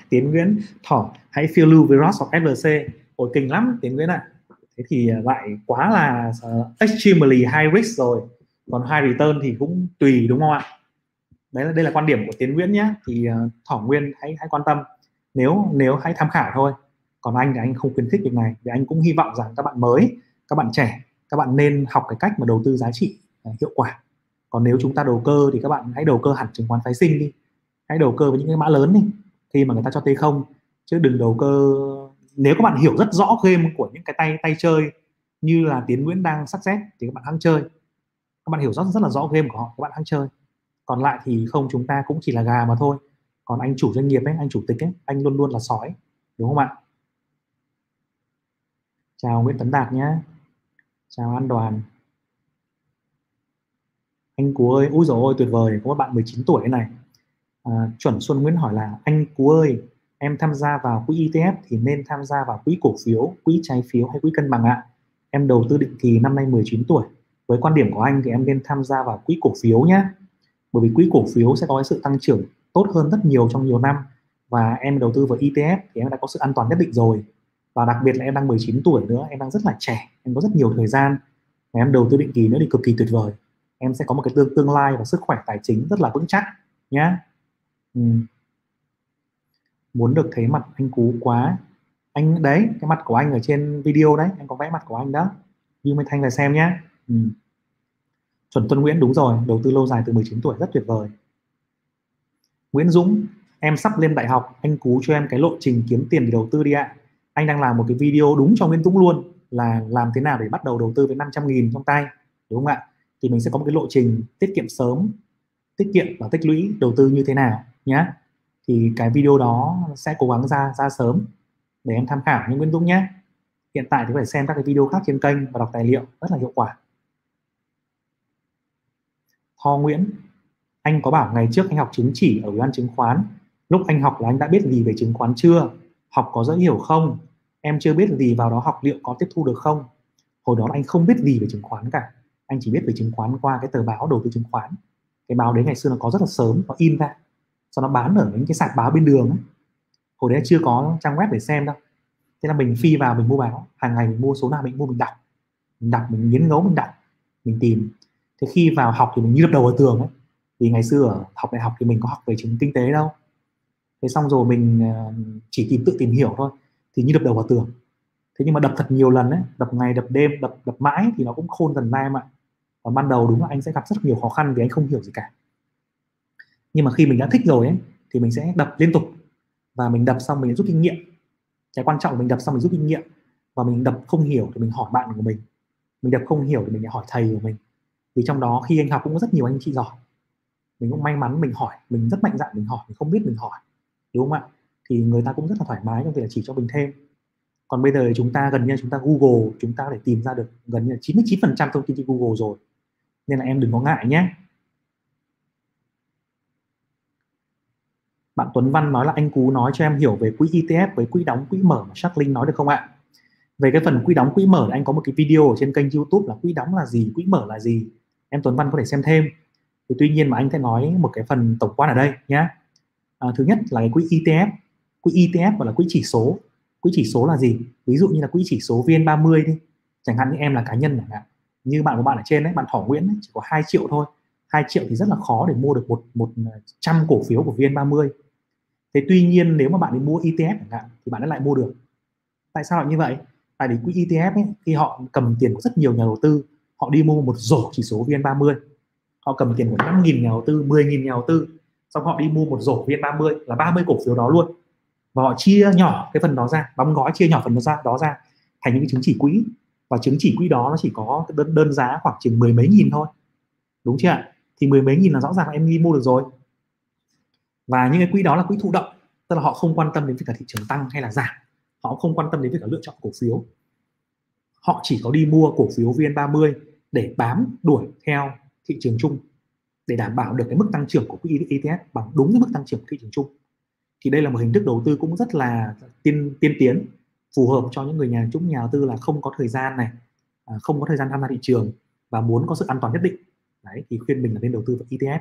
Tiến nguyễn thỏ hãy phiêu lưu với ross hoặc flc ôi kinh lắm tiến nguyễn ạ. À. thế thì à, lại quá là uh, extremely high risk rồi. Còn high return thì cũng tùy đúng không ạ? Đấy là đây là quan điểm của tiến nguyễn nhé thì uh, thỏ nguyên hãy hãy quan tâm. Nếu nếu hãy tham khảo thôi. Còn anh thì anh không khuyến khích việc này. Vì anh cũng hy vọng rằng các bạn mới các bạn trẻ các bạn nên học cái cách mà đầu tư giá trị uh, hiệu quả còn nếu chúng ta đầu cơ thì các bạn hãy đầu cơ hẳn chứng khoán phái sinh đi. Hãy đầu cơ với những cái mã lớn đi, khi mà người ta cho t không. Chứ đừng đầu cơ. Nếu các bạn hiểu rất rõ game của những cái tay tay chơi như là tiến nguyễn đang sắc xét thì các bạn hăng chơi. Các bạn hiểu rất rất là rõ game của họ, các bạn hăng chơi. Còn lại thì không, chúng ta cũng chỉ là gà mà thôi. Còn anh chủ doanh nghiệp ấy, anh chủ tịch ấy, anh luôn luôn là sói, đúng không ạ? Chào Nguyễn Tấn Đạt nhé. Chào An Đoàn anh Cú ơi úi dồi ôi tuyệt vời có một bạn 19 tuổi này. À, chuẩn Xuân Nguyễn hỏi là anh Cú ơi em tham gia vào quỹ ETF thì nên tham gia vào quỹ cổ phiếu quỹ trái phiếu hay quỹ cân bằng ạ? Em đầu tư định kỳ năm nay 19 tuổi. Với quan điểm của anh thì em nên tham gia vào quỹ cổ phiếu nhé. Bởi vì quỹ cổ phiếu sẽ có sự tăng trưởng tốt hơn rất nhiều trong nhiều năm. Và em đầu tư vào ETF thì em đã có sự an toàn nhất định rồi. Và đặc biệt là em đang 19 tuổi nữa em đang rất là trẻ em có rất nhiều thời gian. Và em đầu tư định kỳ nữa thì cực kỳ tuyệt vời em sẽ có một cái tương tương lai và sức khỏe tài chính rất là vững chắc nhá. Ừ. muốn được thấy mặt anh cú quá, anh, đấy, cái mặt của anh ở trên video đấy anh có vẽ mặt của anh đó. Như Minh Thanh về xem nhé ừ. chuẩn Tuân Nguyễn, đúng rồi, đầu tư lâu dài từ 19 tuổi, rất tuyệt vời. Nguyễn Dũng, em sắp lên đại học, anh cú cho em cái lộ trình kiếm tiền để đầu tư đi ạ. Anh đang làm một cái video đúng cho Nguyễn Dũng luôn, là làm thế nào để bắt đầu đầu tư với 500 nghìn trong tay, đúng không ạ? Thì mình sẽ có một cái lộ trình tiết kiệm sớm, tiết kiệm và tích lũy đầu tư như thế nào nhé thì cái video đó sẽ cố gắng ra ra sớm để em tham khảo những Nguyễn Dũng nhé. Hiện tại thì phải xem các cái video khác trên kênh và đọc tài liệu rất là hiệu quả. Tho Nguyễn, anh có bảo ngày trước anh học chứng chỉ ở ủy ban chứng khoán. Lúc anh học là anh đã biết gì về chứng khoán chưa? Học có dễ hiểu không? Em chưa biết gì vào đó học liệu có tiếp thu được không? Hồi đó anh không biết gì về chứng khoán cả anh chỉ biết về chứng khoán qua cái tờ báo đầu tư chứng khoán. Cái báo đấy ngày xưa nó có rất là sớm, nó in ra. Sau nó bán ở những cái sạp báo bên đường ấy. hồi đấy chưa có trang web để xem đâu. Thế là mình phi vào, mình mua báo. Hàng ngày mình mua số nào mình mua, mình đọc. Mình đọc, mình nghiến ngấu, mình đọc, mình tìm. Thế khi vào học thì mình như đập đầu vào tường ấy. Vì ngày xưa ở học đại học thì mình có học về chứng kinh tế đâu. Thế xong rồi mình ờ, chỉ tìm, tự tìm hiểu thôi. Thì như đập đầu vào tường. Thế nhưng mà đập thật nhiều lần ấy. Đập ngày, đập đêm, đập đập mãi thì nó cũng khôn dần ra em ạ và ban đầu đúng là anh sẽ gặp rất nhiều khó khăn vì anh không hiểu gì cả. Nhưng mà khi mình đã thích rồi ấy, thì mình sẽ đập liên tục. Và mình đập xong mình rút kinh nghiệm. Cái quan trọng là mình đập xong mình rút kinh nghiệm. Và mình đập không hiểu thì mình hỏi bạn của mình. Mình đập không hiểu thì mình lại hỏi thầy của mình. Vì trong đó khi anh học cũng có rất nhiều anh chị giỏi. Mình cũng may mắn mình hỏi, mình rất mạnh dạn mình hỏi, mình không biết mình hỏi. Đúng không ạ? Thì người ta cũng rất là thoải mái trong việc là chỉ cho mình thêm. Còn bây giờ chúng ta gần như chúng ta Google, chúng ta có thể tìm ra được gần như 99% thông tin trên Google rồi nên là em đừng có ngại nhé. Bạn Tuấn Văn nói là anh Cú nói cho em hiểu về quỹ ETF với quỹ đóng quỹ mở mà Shark Linh nói được không ạ? Về cái phần quỹ đóng quỹ mở anh có một cái video ở trên kênh YouTube là quỹ đóng là gì quỹ mở là gì. Em Tuấn Văn có thể xem thêm. Thì tuy nhiên mà anh sẽ nói một cái phần tổng quan ở đây nhé. À, thứ nhất là cái quỹ ETF quỹ ETF gọi là quỹ chỉ số. Quỹ chỉ số là gì? Ví dụ như là quỹ chỉ số VN30 đi. Chẳng hạn như em là cá nhân chẳng hạn như bạn của bạn ở trên đấy bạn Thỏ Nguyễn ấy, chỉ có 2 triệu thôi. 2 triệu thì rất là khó để mua được một một ờ, trăm cổ phiếu của VN30 thế tuy nhiên nếu mà bạn đi mua ETF chẳng hạn thì bạn lại mua được. Tại sao lại như vậy? Tại vì quỹ ETF ấy, khi họ cầm tiền của rất nhiều nhà đầu tư họ đi mua một rổ chỉ số VN30 họ cầm tiền của 5.000 nhà đầu tư 10.000 nhà đầu tư xong họ đi mua một rổ VN30 là 30 cổ phiếu đó luôn. Và họ chia nhỏ cái phần đó ra đóng gói chia nhỏ phần đó ra đó ra thành những cái chứng chỉ quỹ và chứng chỉ quỹ đó nó chỉ có đơn, đơn giá khoảng chừng mười mấy nghìn thôi. Đúng chưa ạ? Thì mười mấy nghìn là rõ ràng là em đi mua được rồi. Và những cái quỹ đó là quỹ thụ động tức là họ không quan tâm đến việc cả thị trường tăng hay là giảm. Họ không quan tâm đến việc cả lựa chọn cổ phiếu. Họ chỉ có đi mua cổ phiếu VN30 để bám đuổi theo thị trường chung để đảm bảo được cái mức tăng trưởng của quỹ ETF bằng đúng cái mức tăng trưởng của thị trường chung. Thì đây là một hình thức đầu tư cũng rất là tiên tiên tiến phù hợp cho những người nhà chúng nhà đầu tư là không có thời gian này à, không có thời gian tham gia thị trường và muốn có sự an toàn nhất định. Đấy thì khuyên mình là nên đầu tư vào ETF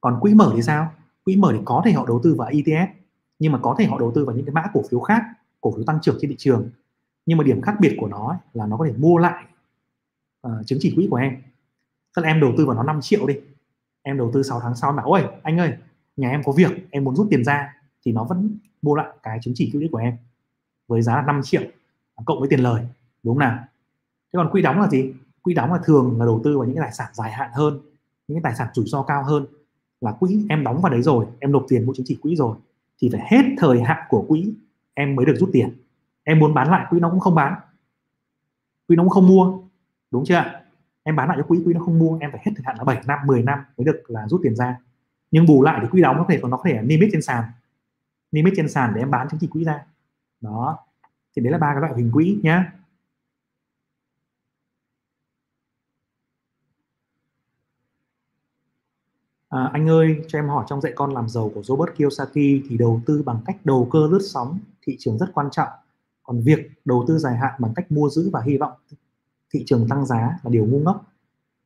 còn quỹ mở thì sao? Quỹ mở thì có thể họ đầu tư vào ETF nhưng mà có thể họ đầu tư vào những cái mã cổ phiếu khác cổ phiếu tăng trưởng trên thị trường. Nhưng mà điểm khác biệt của nó là nó có thể mua lại uh, chứng chỉ quỹ của em. Tức là em đầu tư vào nó 5 triệu đi em đầu tư 6 tháng sau bảo ôi anh ơi nhà em có việc em muốn rút tiền ra. Thì nó vẫn mua lại cái chứng chỉ quỹ của em với giá là 5 triệu cộng với tiền lời, đúng không nào? Thế còn quỹ đóng là gì? Quỹ đóng là thường là đầu tư vào những cái tài sản dài hạn hơn, những cái tài sản rủi ro cao hơn. Là quỹ em đóng vào đấy rồi, em nộp tiền mua chứng chỉ quỹ rồi, thì phải hết thời hạn của quỹ em mới được rút tiền. Em muốn bán lại, quỹ nó cũng không bán. Quỹ nó cũng không mua, đúng chưa em bán lại cho quỹ quỹ nó không mua, em phải hết thời hạn là 7 năm 10 năm mới được là rút tiền ra. Nhưng bù lại thì quỹ đóng nó có thể, nó có thể niêm yết trên sàn, niêm yết trên sàn để em bán chứng chỉ quỹ ra đó thì đấy là ba cái loại hình quỹ nhá À, anh ơi, cho em hỏi trong dạy con làm giàu của Robert Kiyosaki thì đầu tư bằng cách đầu cơ lướt sóng thị trường rất quan trọng. Còn việc đầu tư dài hạn bằng cách mua giữ và hy vọng thị trường tăng giá là điều ngu ngốc.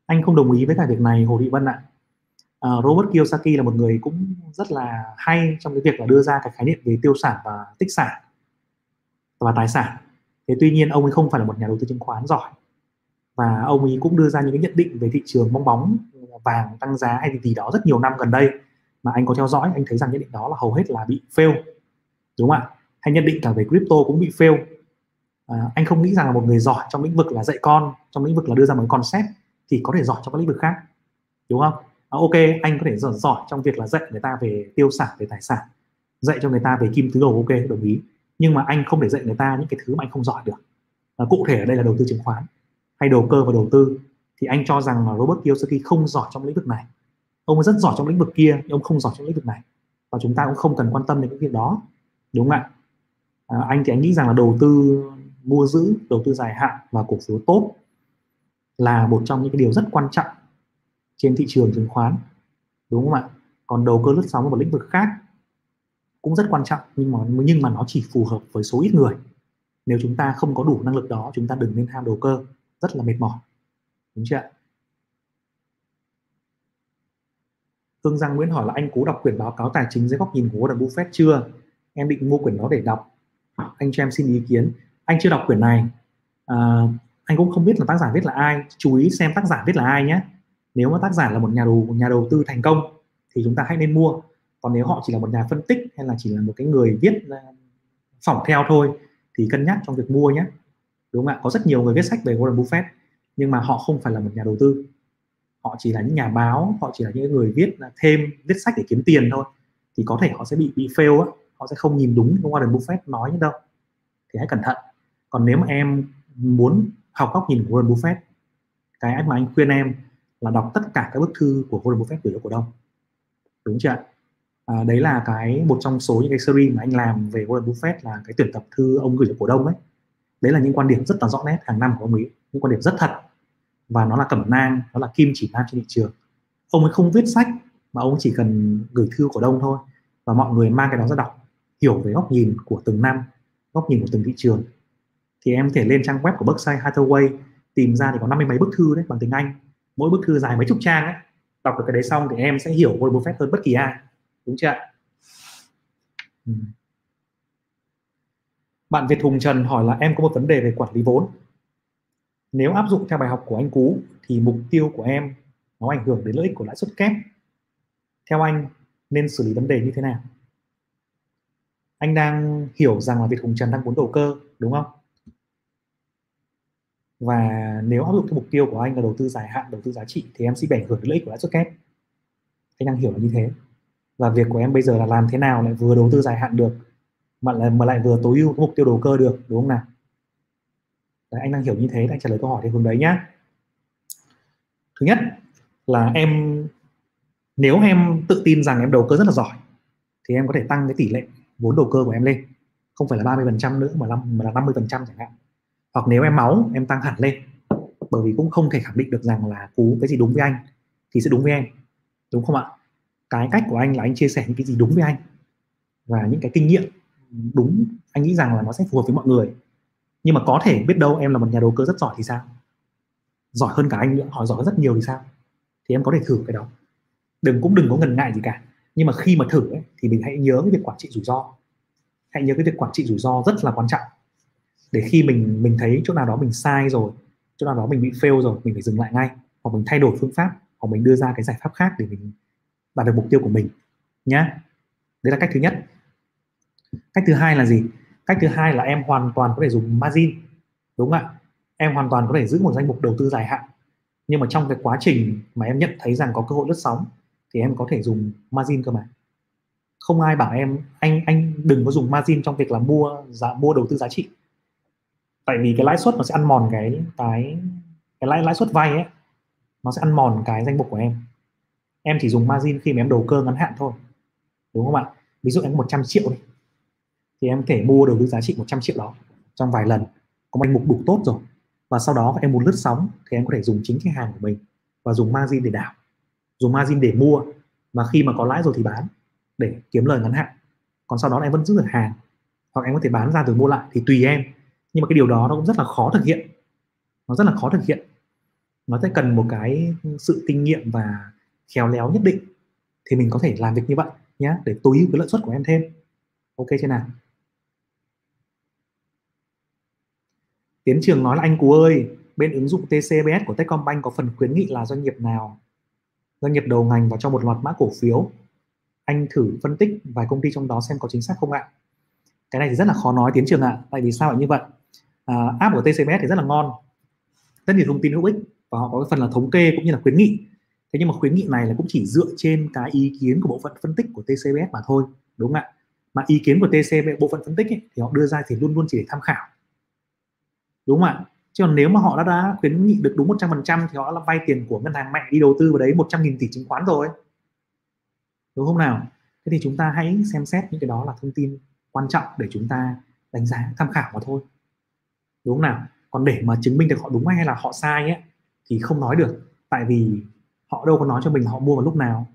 Anh không đồng ý với cả việc này Hồ Thị Vân ạ. À, Robert Kiyosaki là một người cũng rất là hay trong cái việc là đưa ra cái khái niệm về tiêu sản và tích sản và tài sản. Thế tuy nhiên ông ấy không phải là một nhà đầu tư chứng khoán giỏi. Và ông ấy cũng đưa ra những cái nhận định về thị trường bong bóng vàng tăng giá hay gì đó rất nhiều năm gần đây. Mà anh có theo dõi anh thấy rằng nhận định đó là hầu hết là bị fail đúng không ạ? Hay nhận định cả về crypto cũng bị fail. À, anh không nghĩ rằng là một người giỏi trong lĩnh vực là dạy con trong lĩnh vực là đưa ra một concept thì có thể giỏi trong các lĩnh vực khác đúng không? À, ok anh có thể giỏi, giỏi trong việc là dạy người ta về tiêu sản về tài sản dạy cho người ta về kim tứ đồ ok đồng ý nhưng mà anh không để dạy người ta những cái thứ mà anh không giỏi được. À, cụ thể ở đây là đầu tư chứng khoán hay đầu cơ và đầu tư. Thì anh cho rằng là Robert Kiyosaki không giỏi trong lĩnh vực này. Ông rất giỏi trong lĩnh vực kia nhưng ông không giỏi trong lĩnh vực này. Và chúng ta cũng không cần quan tâm đến cái việc đó. Đúng không ạ? À, anh thì anh nghĩ rằng là đầu tư mua giữ đầu tư dài hạn và cổ phiếu tốt là một trong những cái điều rất quan trọng trên thị trường chứng khoán. Đúng không ạ? Còn đầu cơ lướt sóng ở một lĩnh vực khác cũng rất quan trọng nhưng mà nhưng mà nó chỉ phù hợp với số ít người nếu chúng ta không có đủ năng lực đó chúng ta đừng nên tham đầu cơ rất là mệt mỏi đúng chưa Hương Giang Nguyễn hỏi là anh cố đọc quyển báo cáo tài chính dưới góc nhìn của Warren Buffett chưa? Em định mua quyển đó để đọc. Anh cho em xin ý kiến. Anh chưa đọc quyển này. À, anh cũng không biết là tác giả viết là ai. Chú ý xem tác giả viết là ai nhé. Nếu mà tác giả là một nhà đầu nhà đầu tư thành công thì chúng ta hãy nên mua. Còn nếu họ chỉ là một nhà phân tích hay là chỉ là một cái người viết ờ, phỏng theo thôi, thì cân nhắc trong việc mua nhé. Đúng không ạ? Có rất nhiều người viết sách về Warren Buffett, nhưng mà họ không phải là một nhà đầu tư. Họ chỉ là những nhà báo, họ chỉ là những người viết ờ, thêm, viết sách để kiếm tiền thôi. Thì có thể họ sẽ bị bị fail á, họ sẽ không nhìn đúng cái Warren Buffett nói như đâu. Thì hãy cẩn thận. Còn nếu mà em muốn học góc nhìn của Warren Buffett, cái mà anh khuyên em là đọc tất cả các bức thư của Warren Buffett gửi cho cổ đông. Đúng chưa ạ? À, đấy là cái một trong số những cái series mà anh làm về Warren Buffett là cái tuyển tập thư ông gửi cho cổ đông ấy. Đấy là những quan điểm rất là rõ nét hàng năm của ông ấy những quan điểm rất thật. Và nó là cẩm nang nó là kim chỉ nam trên thị trường. Ông ấy không viết sách mà ông chỉ cần gửi thư cổ đông thôi. Và mọi người mang cái đó ra đọc hiểu về góc nhìn của từng năm góc nhìn của từng thị trường. Thì em có thể lên trang web của Berkshire Hathaway tìm ra thì có năm mươi mấy bức thư đấy bằng tiếng Anh. Mỗi bức thư dài mấy chục trang ấy. Đọc được cái đấy xong thì em sẽ hiểu Warren Buffett hơn bất kỳ ai đúng chưa ừ. bạn Việt Hùng Trần hỏi là em có một vấn đề về quản lý vốn. Nếu áp dụng theo bài học của anh Cú thì mục tiêu của em nó ảnh hưởng đến lợi ích của lãi suất kép. Theo anh, nên xử lý vấn đề như thế nào? Anh đang hiểu rằng là Việt Hùng Trần đang muốn đầu cơ, đúng không? Và nếu áp dụng cái mục tiêu của anh là đầu tư dài hạn, đầu tư giá trị, thì em sẽ bị ảnh hưởng đến lợi ích của lãi suất kép. Anh đang hiểu là như thế và việc của em bây giờ là làm thế nào lại vừa đầu tư dài hạn được mà lại mà lại vừa tối ưu mục tiêu đầu cơ được đúng không nào? Đấy, anh đang hiểu như thế anh trả lời câu hỏi theo hướng đấy nhá. Thứ nhất là em nếu em tự tin rằng em đầu cơ rất là giỏi thì em có thể tăng cái tỷ lệ vốn đầu cơ của em lên. Không phải là 30% nữa mà, là mà là 50% chẳng hạn. Hoặc nếu em máu em tăng hẳn lên. Bởi vì cũng không thể khẳng định được rằng là cú cái gì đúng với anh thì sẽ đúng với em đúng không ạ? Cái cách của anh là anh chia sẻ những cái gì đúng với anh và những cái kinh nghiệm đúng anh nghĩ rằng là nó sẽ phù hợp với mọi người. Nhưng mà có thể biết đâu em là một nhà đầu cơ rất giỏi thì sao? Giỏi hơn cả anh nữa hỏi giỏi rất nhiều thì sao? Thì em có thể thử cái đó. Đừng cũng đừng có ngần ngại gì cả. Nhưng mà khi mà thử ấy, thì mình hãy nhớ cái việc quản trị rủi ro. Hãy nhớ cái việc quản trị rủi ro rất là quan trọng. Để khi mình mình thấy chỗ nào đó mình sai rồi chỗ nào đó mình bị fail rồi mình phải dừng lại ngay. Hoặc mình thay đổi phương pháp hoặc mình đưa ra cái giải pháp khác để mình đạt được mục tiêu của mình nhé. đấy là cách thứ nhất. Cách thứ hai là gì? Cách thứ hai là em hoàn toàn có thể dùng margin, đúng không ạ? Em hoàn toàn có thể giữ một danh mục đầu tư dài hạn. Nhưng mà trong cái quá trình mà em nhận thấy rằng có cơ hội lướt sóng, thì em có thể dùng margin cơ mà. Không ai bảo em, anh anh đừng có dùng margin trong việc là mua giá, mua đầu tư giá trị. Tại vì cái lãi suất nó sẽ ăn mòn cái cái cái lãi lãi suất vay ấy, nó sẽ ăn mòn cái danh mục của em em chỉ dùng margin khi mà em đầu cơ ngắn hạn thôi, đúng không ạ? Ví dụ em 100 triệu đi, thì em có thể mua được cái giá trị 100 triệu đó trong vài lần. Có danh mục đủ tốt rồi, và sau đó em muốn lướt sóng thì em có thể dùng chính cái hàng của mình và dùng margin để đảo, dùng margin để mua. Và khi mà có lãi rồi thì bán để kiếm lời ngắn hạn. Còn sau đó em vẫn giữ được hàng, hoặc em có thể bán ra rồi mua lại thì tùy em. Nhưng mà cái điều đó nó cũng rất là khó thực hiện, nó rất là khó thực hiện. Nó sẽ cần một cái sự kinh nghiệm và khéo léo nhất định thì mình có thể làm việc như vậy nhé để tối ưu cái lợi suất của em thêm. Ok chưa nào? Tiến Trường nói là anh Cú ơi bên ứng dụng TCBS của Techcombank có phần khuyến nghị là doanh nghiệp nào? Doanh nghiệp đầu ngành và cho một loạt mã cổ phiếu. Anh thử phân tích vài công ty trong đó xem có chính xác không ạ? Cái này thì rất là khó nói Tiến Trường ạ tại vì sao lại như vậy? À, app của TCBS thì rất là ngon. Rất nhiều thông tin hữu ích và họ có cái phần là thống kê cũng như là khuyến nghị thế nhưng mà khuyến nghị này là cũng chỉ dựa trên cái ý kiến của bộ phận phân tích của TCBS mà thôi đúng không ạ? Mà ý kiến của TCB bộ phận phân tích ấy, thì họ đưa ra thì luôn luôn chỉ để tham khảo. Đúng không ạ? Chứ còn nếu mà họ đã, đã khuyến nghị được đúng 100% thì họ đã vay tiền của ngân hàng mạnh đi đầu tư vào đấy 100 nghìn tỷ chứng khoán rồi. Đúng không nào? Thế thì chúng ta hãy xem xét những cái đó là thông tin quan trọng để chúng ta đánh giá tham khảo mà thôi. Đúng không nào? Còn để mà chứng minh được họ đúng hay là họ sai ấy thì không nói được. Tại vì họ đâu có nói cho mình họ mua vào lúc nào.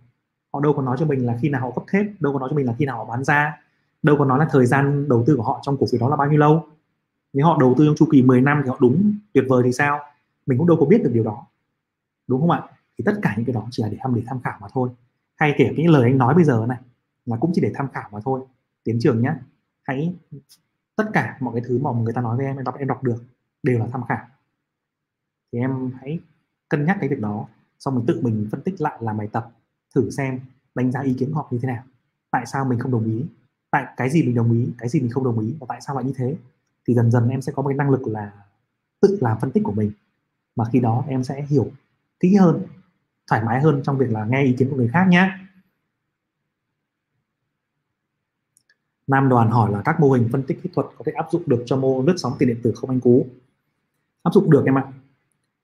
Họ đâu có nói cho mình là khi nào họ cấp thép, đâu có nói cho mình là khi nào họ bán ra. Đâu có nói là thời gian đầu tư của họ trong cổ phiếu đó là bao nhiêu lâu. Nếu họ đầu tư trong chu kỳ 10 năm thì họ đúng tuyệt vời thì sao? Mình cũng đâu có biết được điều đó. Đúng không ạ? Thì tất cả những cái đó chỉ là để tham để tham khảo mà thôi. Hay kể cái lời anh nói bây giờ này, là cũng chỉ để tham khảo mà thôi. Tiến trường nhé hãy, tất cả mọi cái thứ mà người ta nói với em em đọc em đọc được, đều là tham khảo. Thì em hãy cân nhắc cái việc đó xong mình tự mình phân tích lại làm bài tập, thử xem đánh giá ý kiến họ như thế nào. Tại sao mình không đồng ý? Tại cái gì mình đồng ý, cái gì mình không đồng ý và tại sao lại như thế? Thì dần dần em sẽ có một cái năng lực là tự làm phân tích của mình. Mà khi đó em sẽ hiểu kỹ hơn, thoải mái hơn trong việc là nghe ý kiến của người khác nhé Nam đoàn hỏi là các mô hình phân tích kỹ thuật có thể áp dụng được cho mô lướt sóng tiền điện tử không anh Cú? Áp dụng được em ạ.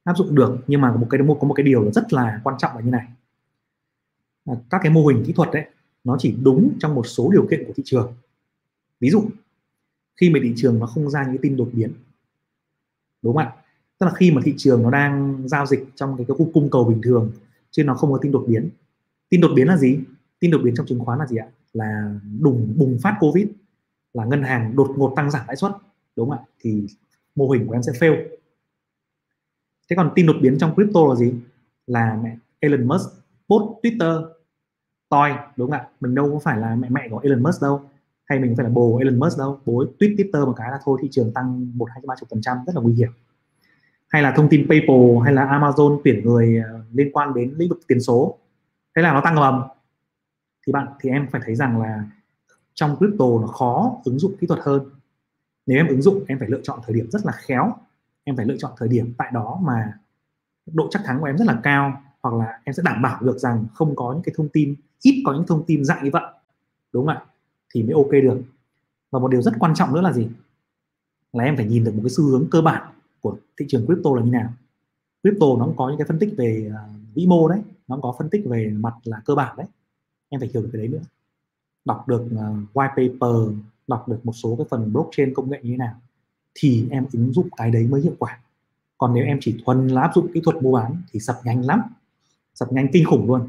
Áp dụng được nhưng mà một cái có một cái điều rất là quan trọng là như này. À, các cái mô hình kỹ thuật đấy nó chỉ đúng trong một số điều kiện của thị trường. Ví dụ khi mà thị trường nó không ra những tin đột biến. Đúng không ạ? Tức là khi mà thị trường nó đang giao dịch trong cái, cái khu cung cầu bình thường chứ nó không có tin đột biến. Tin đột biến là gì? Tin đột biến trong chứng khoán là gì ạ? là đùng bùng phát covid là ngân hàng đột ngột tăng giảm lãi suất đúng không ạ thì mô hình của em sẽ fail thế còn tin đột biến trong crypto là gì? Là mẹ Elon Musk post Twitter. Toi, đúng không ạ? Mình đâu có phải là mẹ mẹ của Elon Musk đâu. Hay mình phải là bồ Elon Musk đâu. Bố tweet Twitter một cái là thôi, thị trường tăng một, hai, ba chục phần trăm, rất là nguy hiểm. Hay là thông tin PayPal hay là Amazon tuyển người ờ, liên quan đến lĩnh vực tiền số. Thế là nó tăng ầm. Thì bạn, thì em phải thấy rằng là trong crypto nó khó ứng dụng kỹ thuật hơn. Nếu em ứng dụng, em phải lựa chọn thời điểm rất là khéo em phải lựa chọn thời điểm tại đó mà độ chắc thắng của em rất là cao, hoặc là em sẽ đảm bảo được rằng không có những cái thông tin, ít có những thông tin dạng như vậy. Đúng không ạ? Thì mới ok được. Và một điều rất quan trọng nữa là gì? Là em phải nhìn được một cái xu hướng cơ bản của thị trường crypto là như nào. Crypto nó cũng có những cái phân tích về à, vĩ mô đấy, nó cũng có phân tích về mặt là cơ bản đấy. Em phải hiểu được cái đấy nữa. Đọc được à, white paper, đọc được một số cái phần blockchain công nghệ như thế nào thì em ứng dụng cái đấy mới hiệu quả. Còn nếu em chỉ thuần là áp dụng kỹ thuật mua bán thì sập nhanh lắm. Sập nhanh kinh khủng luôn.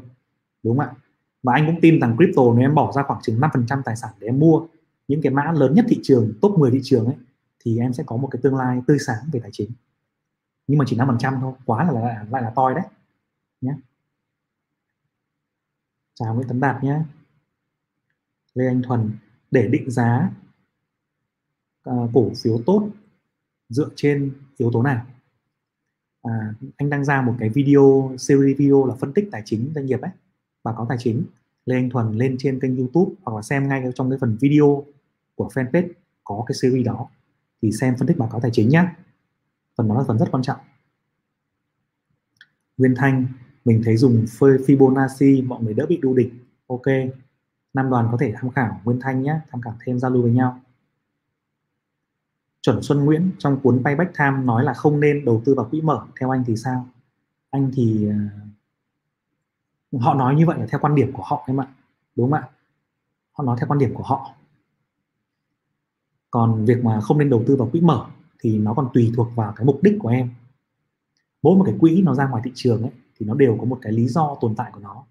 Đúng không ạ? Và anh cũng tin rằng crypto nếu em bỏ ra khoảng chừng 5% tài sản để em mua những cái mã lớn nhất thị trường top 10 thị trường ấy thì em sẽ có một cái tương lai tươi sáng về tài chính. Nhưng mà chỉ 5% thôi quá là lại, lại là toi đấy. Nhé chào Nguyễn Tấn Đạt nhé Lê Anh Thuần để định giá uh, cổ phiếu tốt dựa trên yếu tố nào? À, anh đăng ra một cái video series video là phân tích tài chính doanh nghiệp ấy báo cáo tài chính Lê Anh Thuần lên trên kênh YouTube hoặc là xem ngay trong cái phần video của fanpage có cái series đó thì xem phân tích báo cáo tài chính nhé phần đó là phần rất quan trọng. Nguyên Thanh mình thấy dùng Fibonacci mọi người đỡ bị đu đỉnh ok nam đoàn có thể tham khảo Nguyên Thanh nhé tham khảo thêm giao lưu với nhau chuẩn Xuân Nguyễn trong cuốn Payback Time nói là không nên đầu tư vào quỹ mở. Theo anh thì sao? Anh thì ờ, họ nói như vậy là theo quan điểm của họ em ạ. Đúng không ạ? Họ nói theo quan điểm của họ. Còn việc mà không nên đầu tư vào quỹ mở thì nó còn tùy thuộc vào cái mục đích của em. Mỗi một cái quỹ nó ra ngoài thị trường ấy, thì nó đều có một cái lý do tồn tại của nó.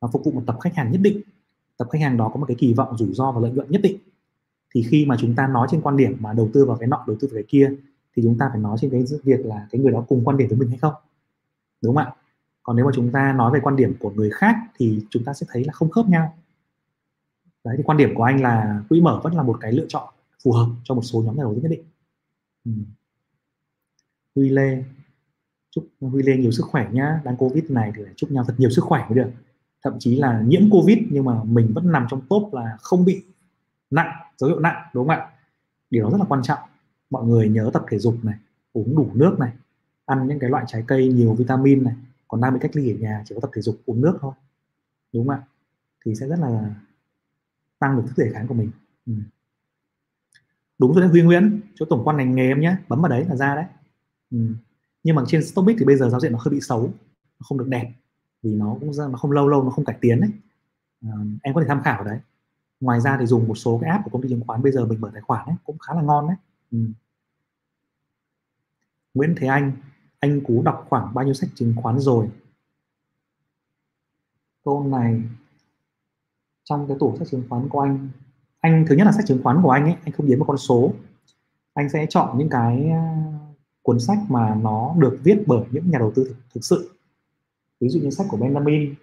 Nó phục vụ một tập khách hàng nhất định. Tập khách hàng đó có một cái kỳ vọng rủi ro và lợi nhuận nhất định thì khi mà chúng ta nói trên quan điểm mà đầu tư vào cái nọ, đầu tư vào cái kia, thì chúng ta phải nói trên cái việc là cái người đó cùng quan điểm với mình hay không. Đúng không ạ? Còn nếu mà chúng ta nói về quan điểm của người khác thì chúng ta sẽ thấy là không khớp nhau. Đấy, thì quan điểm của anh là quỹ mở vẫn là một cái lựa chọn phù hợp cho một số nhóm nhà đầu tư nhất định. Ừ. Huy Lê, chúc Huy Lê nhiều sức khỏe nhá. Đang covid này thì phải chúc nhau thật nhiều sức khỏe mới được. Thậm chí là nhiễm covid nhưng mà mình vẫn nằm trong top là không bị nặng dấu hiệu nặng đúng không ạ? Điều đó rất là quan trọng. Mọi người nhớ tập thể dục này uống đủ nước này ăn những cái loại trái cây nhiều vitamin này còn đang bị cách ly ở nhà chỉ có tập thể dục uống nước thôi đúng không ạ? Thì sẽ rất là tăng được sức đề kháng của mình. Ừ. đúng rồi đấy Huy Nguyễn chỗ tổng quan ngành nghề em nhé bấm vào đấy là ra đấy. Ừ. Nhưng mà trên Stockbit thì bây giờ giao diện nó hơi bị xấu nó không được đẹp vì nó cũng nó không lâu lâu nó không cải tiến đấy à, ờ, em có thể tham khảo đấy ngoài ra thì dùng một số cái app của công ty chứng khoán bây giờ mình mở tài khoản ấy, cũng khá là ngon đấy. Ừ. Nguyễn Thế Anh anh cú đọc khoảng bao nhiêu sách chứng khoán rồi? Câu này trong cái tủ sách chứng khoán của anh anh thứ nhất là sách chứng khoán của anh ấy anh không biến một con số. Anh sẽ chọn những cái ờ, cuốn sách mà nó được viết bởi những nhà đầu tư thực, thực sự. Ví dụ như sách của Benjamin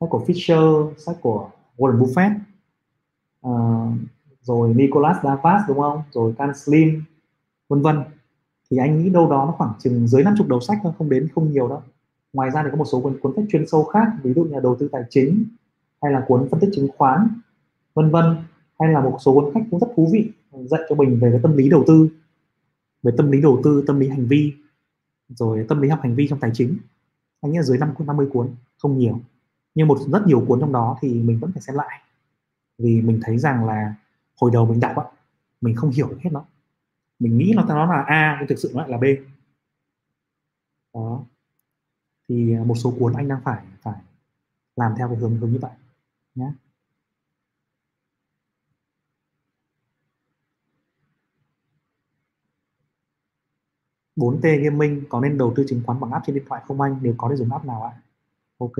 sách của Fisher sách của Warren Buffett uh, rồi Nicolas Davas đúng không? Rồi Can Slim vân vân. Thì anh nghĩ đâu đó nó khoảng chừng dưới 50 đầu sách thôi không đến không nhiều đâu. Ngoài ra thì có một số cuốn, cuốn sách chuyên sâu khác ví dụ như đầu tư tài chính hay là cuốn phân tích chứng khoán vân vân. Hay là một số cuốn sách cũng rất thú vị dạy cho mình về cái tâm lý đầu tư về tâm lý đầu tư tâm lý hành vi rồi tâm lý học hành vi trong tài chính. Anh nghĩ là dưới năm 50 cuốn không nhiều. Nhưng một rất nhiều cuốn trong đó thì mình vẫn phải xem lại vì mình thấy rằng là hồi đầu mình đọc á, mình không hiểu được hết nó mình nghĩ nó nó là a, nhưng thực sự nó lại là b đó thì à, một số cuốn anh đang phải phải làm theo cái hướng hướng như vậy nhé bốn t Gaming có nên đầu tư chứng khoán bằng app trên điện thoại không anh? Nếu có thì dùng app nào ạ? Ok.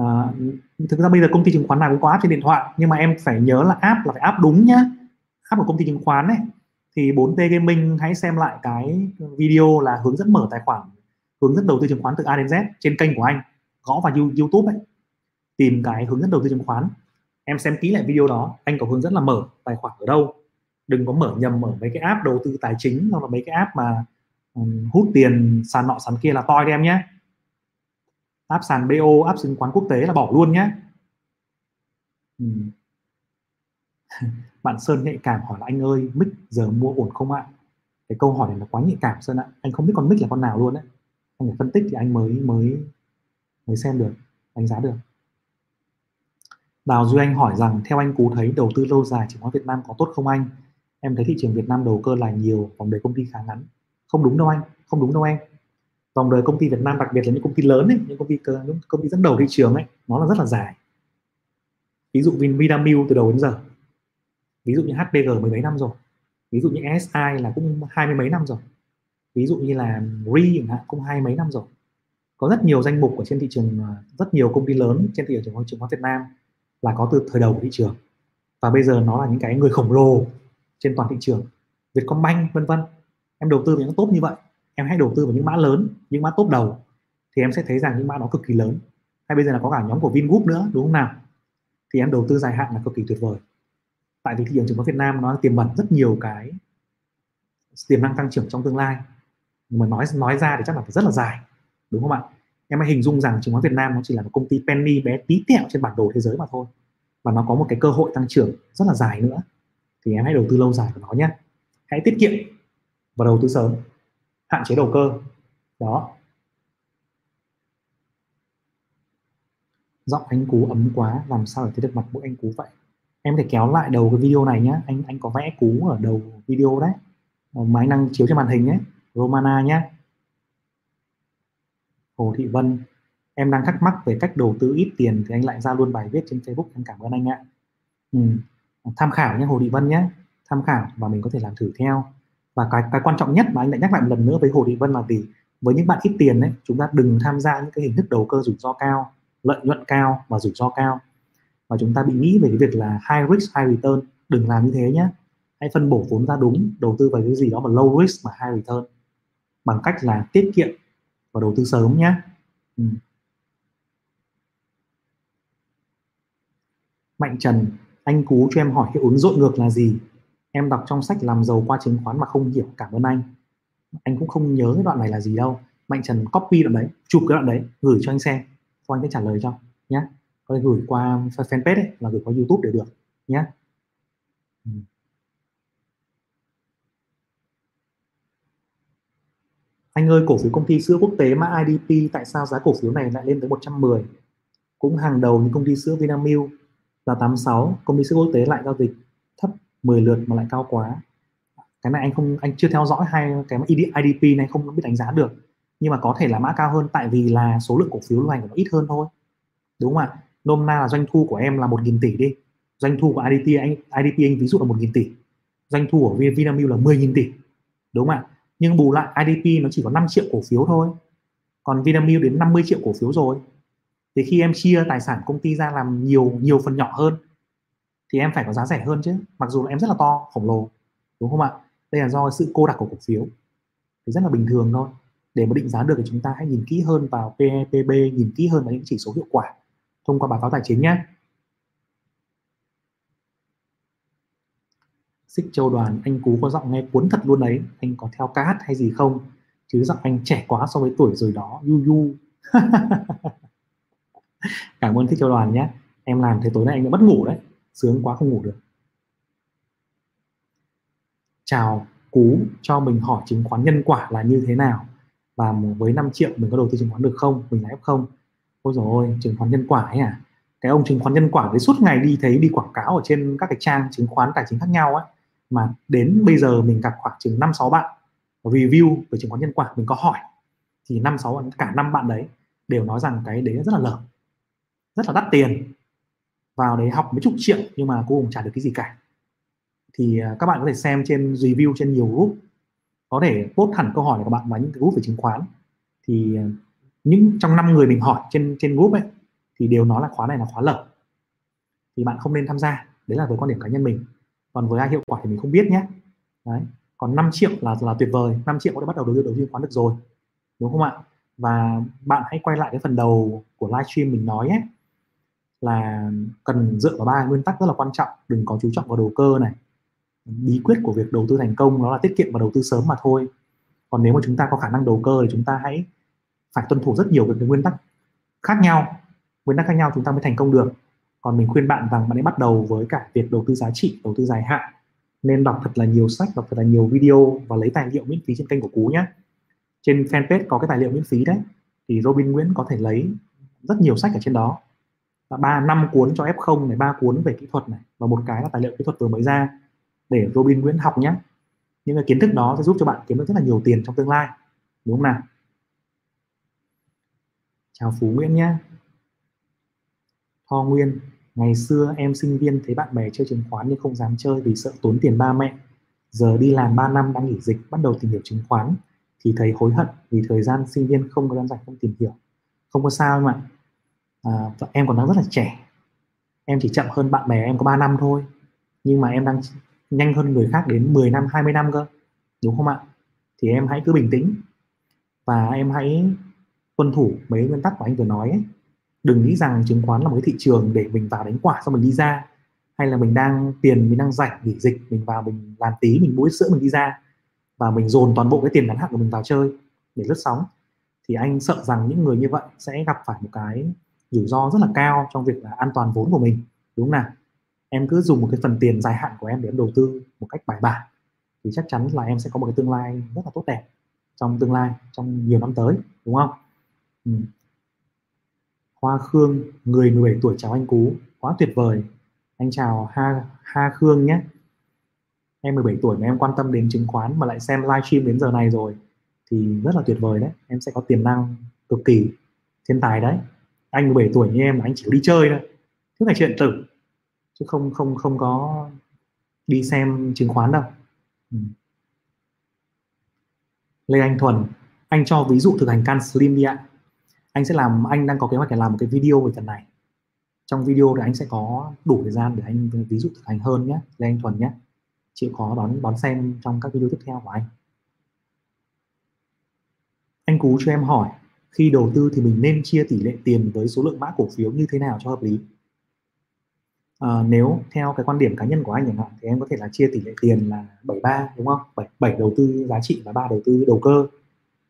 À, thực ra bây giờ công ty chứng khoán nào cũng có app trên điện thoại nhưng mà em phải nhớ là app là phải app đúng nhá. App của công ty chứng khoán ấy thì 4T Gaming hãy xem lại cái video là hướng dẫn mở tài khoản hướng dẫn đầu tư chứng khoán từ A đến Z trên kênh của anh gõ vào YouTube ấy tìm cái hướng dẫn đầu tư chứng khoán em xem kỹ lại video đó anh có hướng dẫn là mở tài khoản ở đâu đừng có mở nhầm mở mấy cái app đầu tư tài chính hoặc là mấy cái app mà um, hút tiền sàn nọ sàn kia là toi em nhé app sàn BO app chứng khoán quốc tế là bỏ luôn nhé. Ừ. bạn Sơn nhạy cảm hỏi là anh ơi, mic giờ mua ổn không ạ? Cái câu hỏi này là quá nhạy cảm Sơn ạ. Anh không biết con mic là con nào luôn đấy anh phải phân tích thì anh mới mới mới xem được, đánh giá được. Đào Duy Anh hỏi rằng, theo anh Cú thấy đầu tư lâu dài chứng khoán Việt Nam có tốt không anh? em thấy thị trường Việt Nam đầu cơ là nhiều, vòng đời công ty khá ngắn. Không đúng đâu anh, không đúng đâu em vòng đời công ty Việt Nam đặc biệt là những công ty lớn ấy, những công ty những công ty dẫn đầu thị trường ấy nó là rất là dài. Ví dụ Vin Vinamilk từ đầu đến giờ. Ví dụ như HPG mười mấy năm rồi. Ví dụ như SI là cũng hai mươi mấy năm rồi. Ví dụ như là RE cũng hai mấy năm rồi. Có rất nhiều danh mục ở trên thị trường à, rất nhiều công ty lớn trên thị trường chứng khoán Việt Nam là có từ thời đầu của thị trường. Và bây giờ nó là những cái người khổng lồ trên toàn thị trường. Vietcombank vân vân. Em đầu tư vào những tốt như vậy em hãy đầu tư vào những mã lớn, những mã top đầu, thì em sẽ thấy rằng những mã đó cực kỳ lớn. Hay bây giờ là có cả nhóm của Vingroup nữa, đúng không nào? Thì em đầu tư dài hạn là cực kỳ tuyệt vời. Tại vì thị trường chứng khoán Việt Nam nó tiềm ẩn rất nhiều cái tiềm năng tăng trưởng trong tương lai. Mà nói nói ra thì chắc là phải rất là dài, đúng không ạ? Em hãy hình dung rằng chứng khoán Việt Nam nó chỉ là một công ty penny bé tí tẹo trên bản đồ thế giới mà thôi. Và nó có một cái cơ hội tăng trưởng rất là dài nữa. Thì em hãy đầu tư lâu dài của nó nhé. Hãy tiết kiệm và đầu tư sớm hạn chế đầu cơ. Đó. Giọng anh cú ấm quá, làm sao để thấy được mặt mũi anh cú vậy? Em thể kéo lại đầu cái video này nhá. Anh anh có vẽ cú ở đầu video đấy. Ờ, mà anh đang chiếu trên màn hình nhé Romana nhé Hồ Thị Vân. Em đang thắc mắc về cách đầu tư ít tiền thì anh lại ra luôn bài viết trên Facebook. Em cảm ơn anh ạ. Ừ. Tham khảo nhé Hồ Thị Vân nhé tham khảo và mình có thể làm thử theo và cái cái quan trọng nhất mà anh lại nhắc lại một lần nữa với Hồ Thị Vân là gì? Với những bạn ít tiền đấy chúng ta đừng tham gia những cái hình thức đầu cơ rủi ro cao, lợi nhuận cao và rủi ro cao. Và chúng ta bị nghĩ về cái việc là high risk, high return. Đừng làm như thế nhé hãy phân bổ vốn ra đúng, đầu tư vào cái gì đó mà low risk mà high return. Bằng cách là tiết kiệm và đầu tư sớm nhé ừ. Mạnh Trần, anh Cú cho em hỏi hiệu ứng dội ngược là gì? Em đọc trong sách làm giàu qua chứng khoán mà không hiểu cảm ơn anh. Anh cũng không nhớ cái đoạn này là gì đâu. Mạnh trần copy đoạn đấy chụp cái đoạn đấy gửi cho anh xem. Cho anh sẽ trả lời cho nhé có thể gửi qua fanpage ấy, là gửi qua youtube để được nhé ừ. anh ơi cổ phiếu công ty sữa quốc tế mã IDP tại sao giá cổ phiếu này lại lên tới 110 cũng hàng đầu như công ty sữa Vinamilk là 86 công ty sữa quốc tế lại giao dịch. 10 lượt mà lại cao quá. Cái này anh không, anh chưa theo dõi hay cái IDP này, không biết đánh giá được. Nhưng mà có thể là mã cao hơn tại vì là số lượng cổ phiếu lưu hành của nó ít hơn thôi. Đúng không ạ? Nôm na là doanh thu của em là 1.000 tỷ đi. Doanh thu của IDP anh IDP anh ví dụ là 1.000 tỷ. Doanh thu của Vinamilk là 10.000 tỷ. Đúng không ạ? Nhưng bù lại IDP nó chỉ có 5 triệu cổ phiếu thôi. Còn Vinamilk đến 50 triệu cổ phiếu rồi. Thì khi em chia tài sản công ty ra làm nhiều nhiều phần nhỏ hơn thì em phải có giá rẻ hơn chứ. Mặc dù là em rất là to khổng lồ đúng không ạ? Đây là do sự cô đặc của cổ phiếu. Thì rất là bình thường thôi. Để mà định giá được thì chúng ta hãy nhìn kỹ hơn vào PE, PB nhìn kỹ hơn vào những chỉ số hiệu quả thông qua báo cáo tài chính nhé. Xích châu đoàn anh cú có giọng nghe cuốn thật luôn đấy anh có theo ca hát hay gì không? Chứ giọng anh trẻ quá so với tuổi rồi đó. Yu yu. Cảm ơn thích châu đoàn nhé. Em làm thế tối nay anh đã mất ngủ đấy sướng quá không ngủ được. Chào, cú cho mình hỏi chứng khoán nhân quả là như thế nào? Và với 5 triệu mình có đầu tư chứng khoán được không? Mình là f không? Ôi rồi chứng khoán nhân quả ấy à? Cái ông chứng khoán nhân quả đấy suốt ngày đi thấy, đi quảng cáo ở trên các cái trang chứng khoán, tài chính khác nhau ấy mà đến bây giờ mình gặp khoảng chừng năm, sáu bạn review về chứng khoán nhân quả, mình có hỏi. Thì năm, sáu cả năm bạn đấy đều nói rằng cái đấy rất là lởm rất là đắt tiền vào đấy học mấy chục triệu nhưng mà cô cũng chả được cái gì cả. Thì à, các bạn có thể xem trên review trên nhiều group. Có thể post hẳn câu hỏi của các bạn vào những cái group về chứng khoán. Thì à, những trong năm người mình hỏi trên trên group ấy, thì đều nói là khóa này là khóa lở. Thì bạn không nên tham gia. Đấy là với quan điểm cá nhân mình. Còn với ai hiệu quả thì mình không biết nhé. Đấy. Còn 5 triệu là là tuyệt vời. 5 triệu có thể bắt đầu đầu tư đầu tư chứng khoán được rồi. Đúng không ạ? Và bạn hãy quay lại cái phần đầu của livestream mình nói ấy là cần dựa vào ba nguyên tắc rất là quan trọng. Đừng có chú trọng vào đầu cơ này. Bí quyết của việc đầu tư thành công đó là tiết kiệm và đầu tư sớm mà thôi. Còn nếu mà chúng ta có khả năng đầu cơ thì chúng ta hãy phải tuân thủ rất nhiều cái nguyên tắc khác nhau. Nguyên tắc khác nhau chúng ta mới thành công được. Còn mình khuyên bạn rằng bạn hãy bắt đầu với cả việc đầu tư giá trị, đầu tư dài hạn. Nên đọc thật là nhiều sách, đọc thật là nhiều video và lấy tài liệu miễn phí trên kênh của cú nhé trên fanpage có cái tài liệu miễn phí đấy. Thì Robin Nguyễn có thể lấy rất nhiều sách ở trên đó ba năm cuốn cho F0 này, ba cuốn về kỹ thuật này, và một cái là tài liệu kỹ thuật vừa mới ra để Robin Nguyễn học nhé những cái kiến thức đó sẽ giúp cho bạn kiếm được rất là nhiều tiền trong tương lai, đúng không nào? Chào Phú Nguyễn nhé Tho Nguyên, ngày xưa em sinh viên thấy bạn bè chơi chứng khoán nhưng không dám chơi vì sợ tốn tiền ba mẹ. Giờ đi làm 3 năm đang nghỉ dịch, bắt đầu tìm hiểu chứng khoán, thì thấy hối hận vì thời gian sinh viên không có gian rảnh, không tìm hiểu. Không có sao mà à, em còn đang rất là trẻ. Em chỉ chậm hơn bạn bè em có 3 năm thôi. Nhưng mà em đang nhanh hơn người khác đến 10 năm 20 năm cơ. Đúng không ạ? Thì em hãy cứ bình tĩnh. Và em hãy tuân thủ mấy nguyên tắc của anh vừa nói ấy. đừng nghĩ rằng chứng khoán là một cái thị trường để mình vào đánh quả xong mình đi ra. Hay là mình đang tiền mình đang rảnh nghỉ dịch mình vào mình làm tí mình búi sữa mình đi ra. Và mình dồn toàn bộ cái tiền ngắn hạn của mình vào chơi để lướt sóng. Thì anh sợ rằng những người như vậy sẽ gặp phải một cái rủi ro rất là cao trong việc là an toàn vốn của mình. Đúng không nào? Em cứ dùng một cái phần tiền dài hạn của em để em đầu tư một cách bài bản thì chắc chắn là em sẽ có một cái tương lai rất là tốt đẹp trong tương lai, trong nhiều năm tới, đúng không? Ừ. Hoa Khương, người 17 tuổi chào anh Cú. Quá tuyệt vời. Anh chào Ha Ha Khương nhé. Em 17 tuổi mà em quan tâm đến chứng khoán mà lại xem livestream đến giờ này rồi thì rất là tuyệt vời đấy. Em sẽ có tiềm năng cực kỳ thiên tài đấy anh 17 tuổi như em là anh chỉ đi chơi thôi. Thứ này chuyện tử. Chứ không không không có đi xem chứng khoán đâu. Ừ. Lê Anh Thuần, anh cho ví dụ thực hành can slim đi ạ. Anh sẽ làm, anh đang có kế hoạch để làm một cái video về phần này. Trong video thì anh sẽ có đủ thời gian để anh ví dụ thực hành hơn nhé Lê Anh Thuần nhé chịu khó đón đón xem trong các video tiếp theo của anh. Anh Cú cho em hỏi khi đầu tư thì mình nên chia tỷ lệ tiền với số lượng mã cổ phiếu như thế nào cho hợp lý. À, nếu theo cái quan điểm cá nhân của anh chẳng hạn thì em có thể là chia tỷ lệ tiền là 73 đúng không? 7, 7 đầu tư giá trị và ba đầu tư đầu cơ.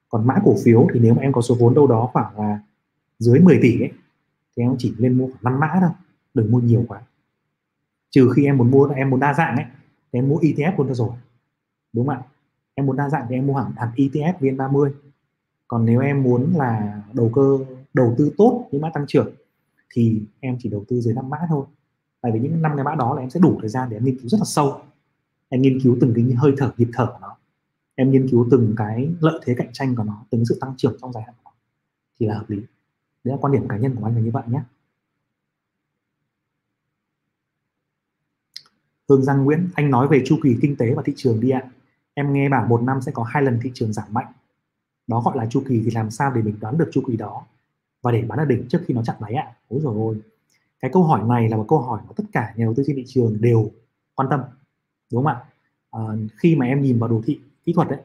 Còn mã cổ phiếu thì nếu mà em có số vốn đâu đó khoảng là dưới 10 tỷ ấy, thì em chỉ lên mua khoảng 5 mã thôi đừng mua nhiều quá. Trừ khi em muốn mua em muốn đa dạng ấy thì em mua ETF luôn cho rồi đúng không ạ? Em muốn đa dạng thì em mua hẳn hẳn ETF VN30 còn nếu em muốn là đầu cơ, đầu tư tốt những mã tăng trưởng, thì em chỉ đầu tư dưới 5 mã thôi. Tại vì những năm cái mã đó là em sẽ đủ thời gian để em nghiên cứu rất là sâu. Em nghiên cứu từng cái hơi thở, nhịp thở của nó. Em nghiên cứu từng cái lợi thế cạnh tranh của nó, từng sự tăng trưởng trong dài hạn của nó. Thì là hợp lý. Đấy là quan điểm cá nhân của anh là như vậy nhé. Hương Giang Nguyễn, anh nói về chu kỳ kinh tế và thị trường đi ạ. Em nghe bảo một năm sẽ có hai lần thị trường giảm mạnh đó gọi là chu kỳ thì làm sao để mình đoán được chu kỳ đó? Và để bán ở đỉnh trước khi nó chặn đáy ạ. Ôi rồi ôi. Cái câu hỏi này là một câu hỏi mà tất cả nhà đầu tư trên thị trường đều quan tâm đúng không ạ? À, khi mà em nhìn vào đồ thị kỹ thuật đấy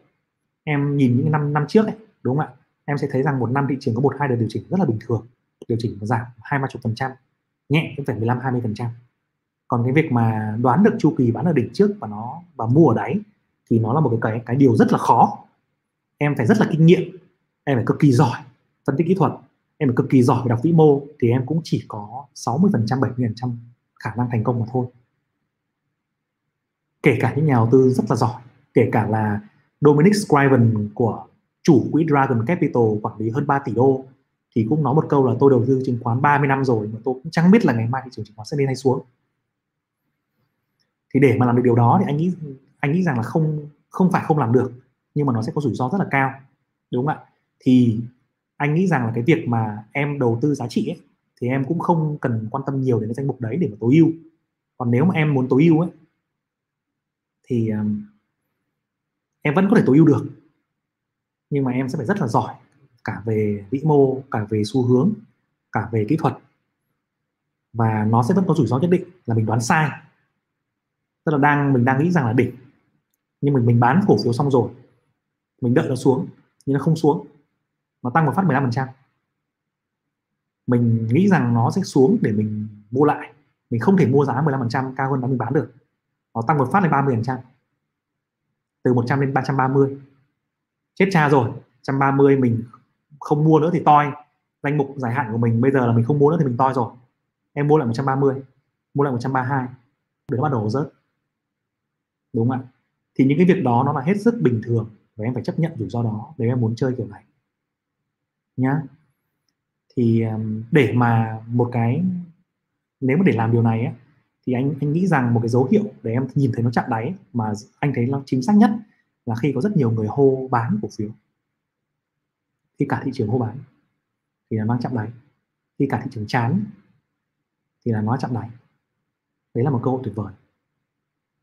em nhìn những năm năm trước ấy đúng không ạ? Em sẽ thấy rằng một năm thị trường có một hai đợt điều chỉnh rất là bình thường. Điều chỉnh giảm hai ba chục phần trăm nhẹ cũng phải 15 20 phần trăm. Còn cái việc mà đoán được chu kỳ bán ở đỉnh trước và nó và mua ở đáy thì nó là một cái cái cái điều rất là khó em phải rất là kinh nghiệm, em phải cực kỳ giỏi phân tích kỹ thuật, em phải cực kỳ giỏi về đọc vĩ mô, thì em cũng chỉ có 60 phần trăm 70 phần trăm khả năng thành công mà thôi. Kể cả những nhà đầu tư rất là giỏi, kể cả là Dominic Scriven của chủ quỹ Dragon Capital quản lý hơn 3 tỷ đô, thì cũng nói một câu là tôi đầu tư chứng khoán 30 năm rồi mà tôi cũng chẳng biết là ngày mai thị trường chứng khoán sẽ lên hay xuống. Thì để mà làm được điều đó thì anh nghĩ anh nghĩ rằng là không không phải không làm được nhưng mà nó sẽ có rủi ro rất là cao đúng không ạ? Thì anh nghĩ rằng là cái việc mà em đầu tư giá trị ấy, thì em cũng không cần quan tâm nhiều đến cái danh mục đấy để mà tối ưu. Còn nếu mà em muốn tối ưu ấy thì um, em vẫn có thể tối ưu được. Nhưng mà em sẽ phải rất là giỏi cả về vĩ mô cả về xu hướng cả về kỹ thuật. Và nó sẽ vẫn có rủi ro nhất định là mình đoán sai. Tức là đang mình đang nghĩ rằng là đỉnh nhưng mình mình bán cổ phiếu xong rồi mình đợi nó xuống, nhưng nó không xuống, nó tăng một phát 15% mình nghĩ rằng nó sẽ xuống để mình mua lại. Mình không thể mua giá 15% cao hơn đó mình bán được. Nó tăng một phát lên 30% từ 100 lên 330 chết cha rồi 130 mình không mua nữa thì toi. Danh mục dài hạn của mình bây giờ là mình không mua nữa thì mình toi rồi. Em mua lại 130 mua lại 132 để nó bắt đầu rớt. Đúng không ạ? Thì những cái việc đó nó là hết sức bình thường và em phải chấp nhận rủi ro đó nếu em muốn chơi kiểu này. Nhá. Thì để mà một cái, nếu mà để làm điều này á, thì anh anh nghĩ rằng một cái dấu hiệu để em nhìn thấy nó chạm đáy mà anh thấy nó chính xác nhất là khi có rất nhiều người hô bán cổ phiếu. Khi cả thị trường hô bán thì là nó chạm đáy. Khi cả thị trường chán thì là nó chạm đáy. Đấy là một cơ hội tuyệt vời.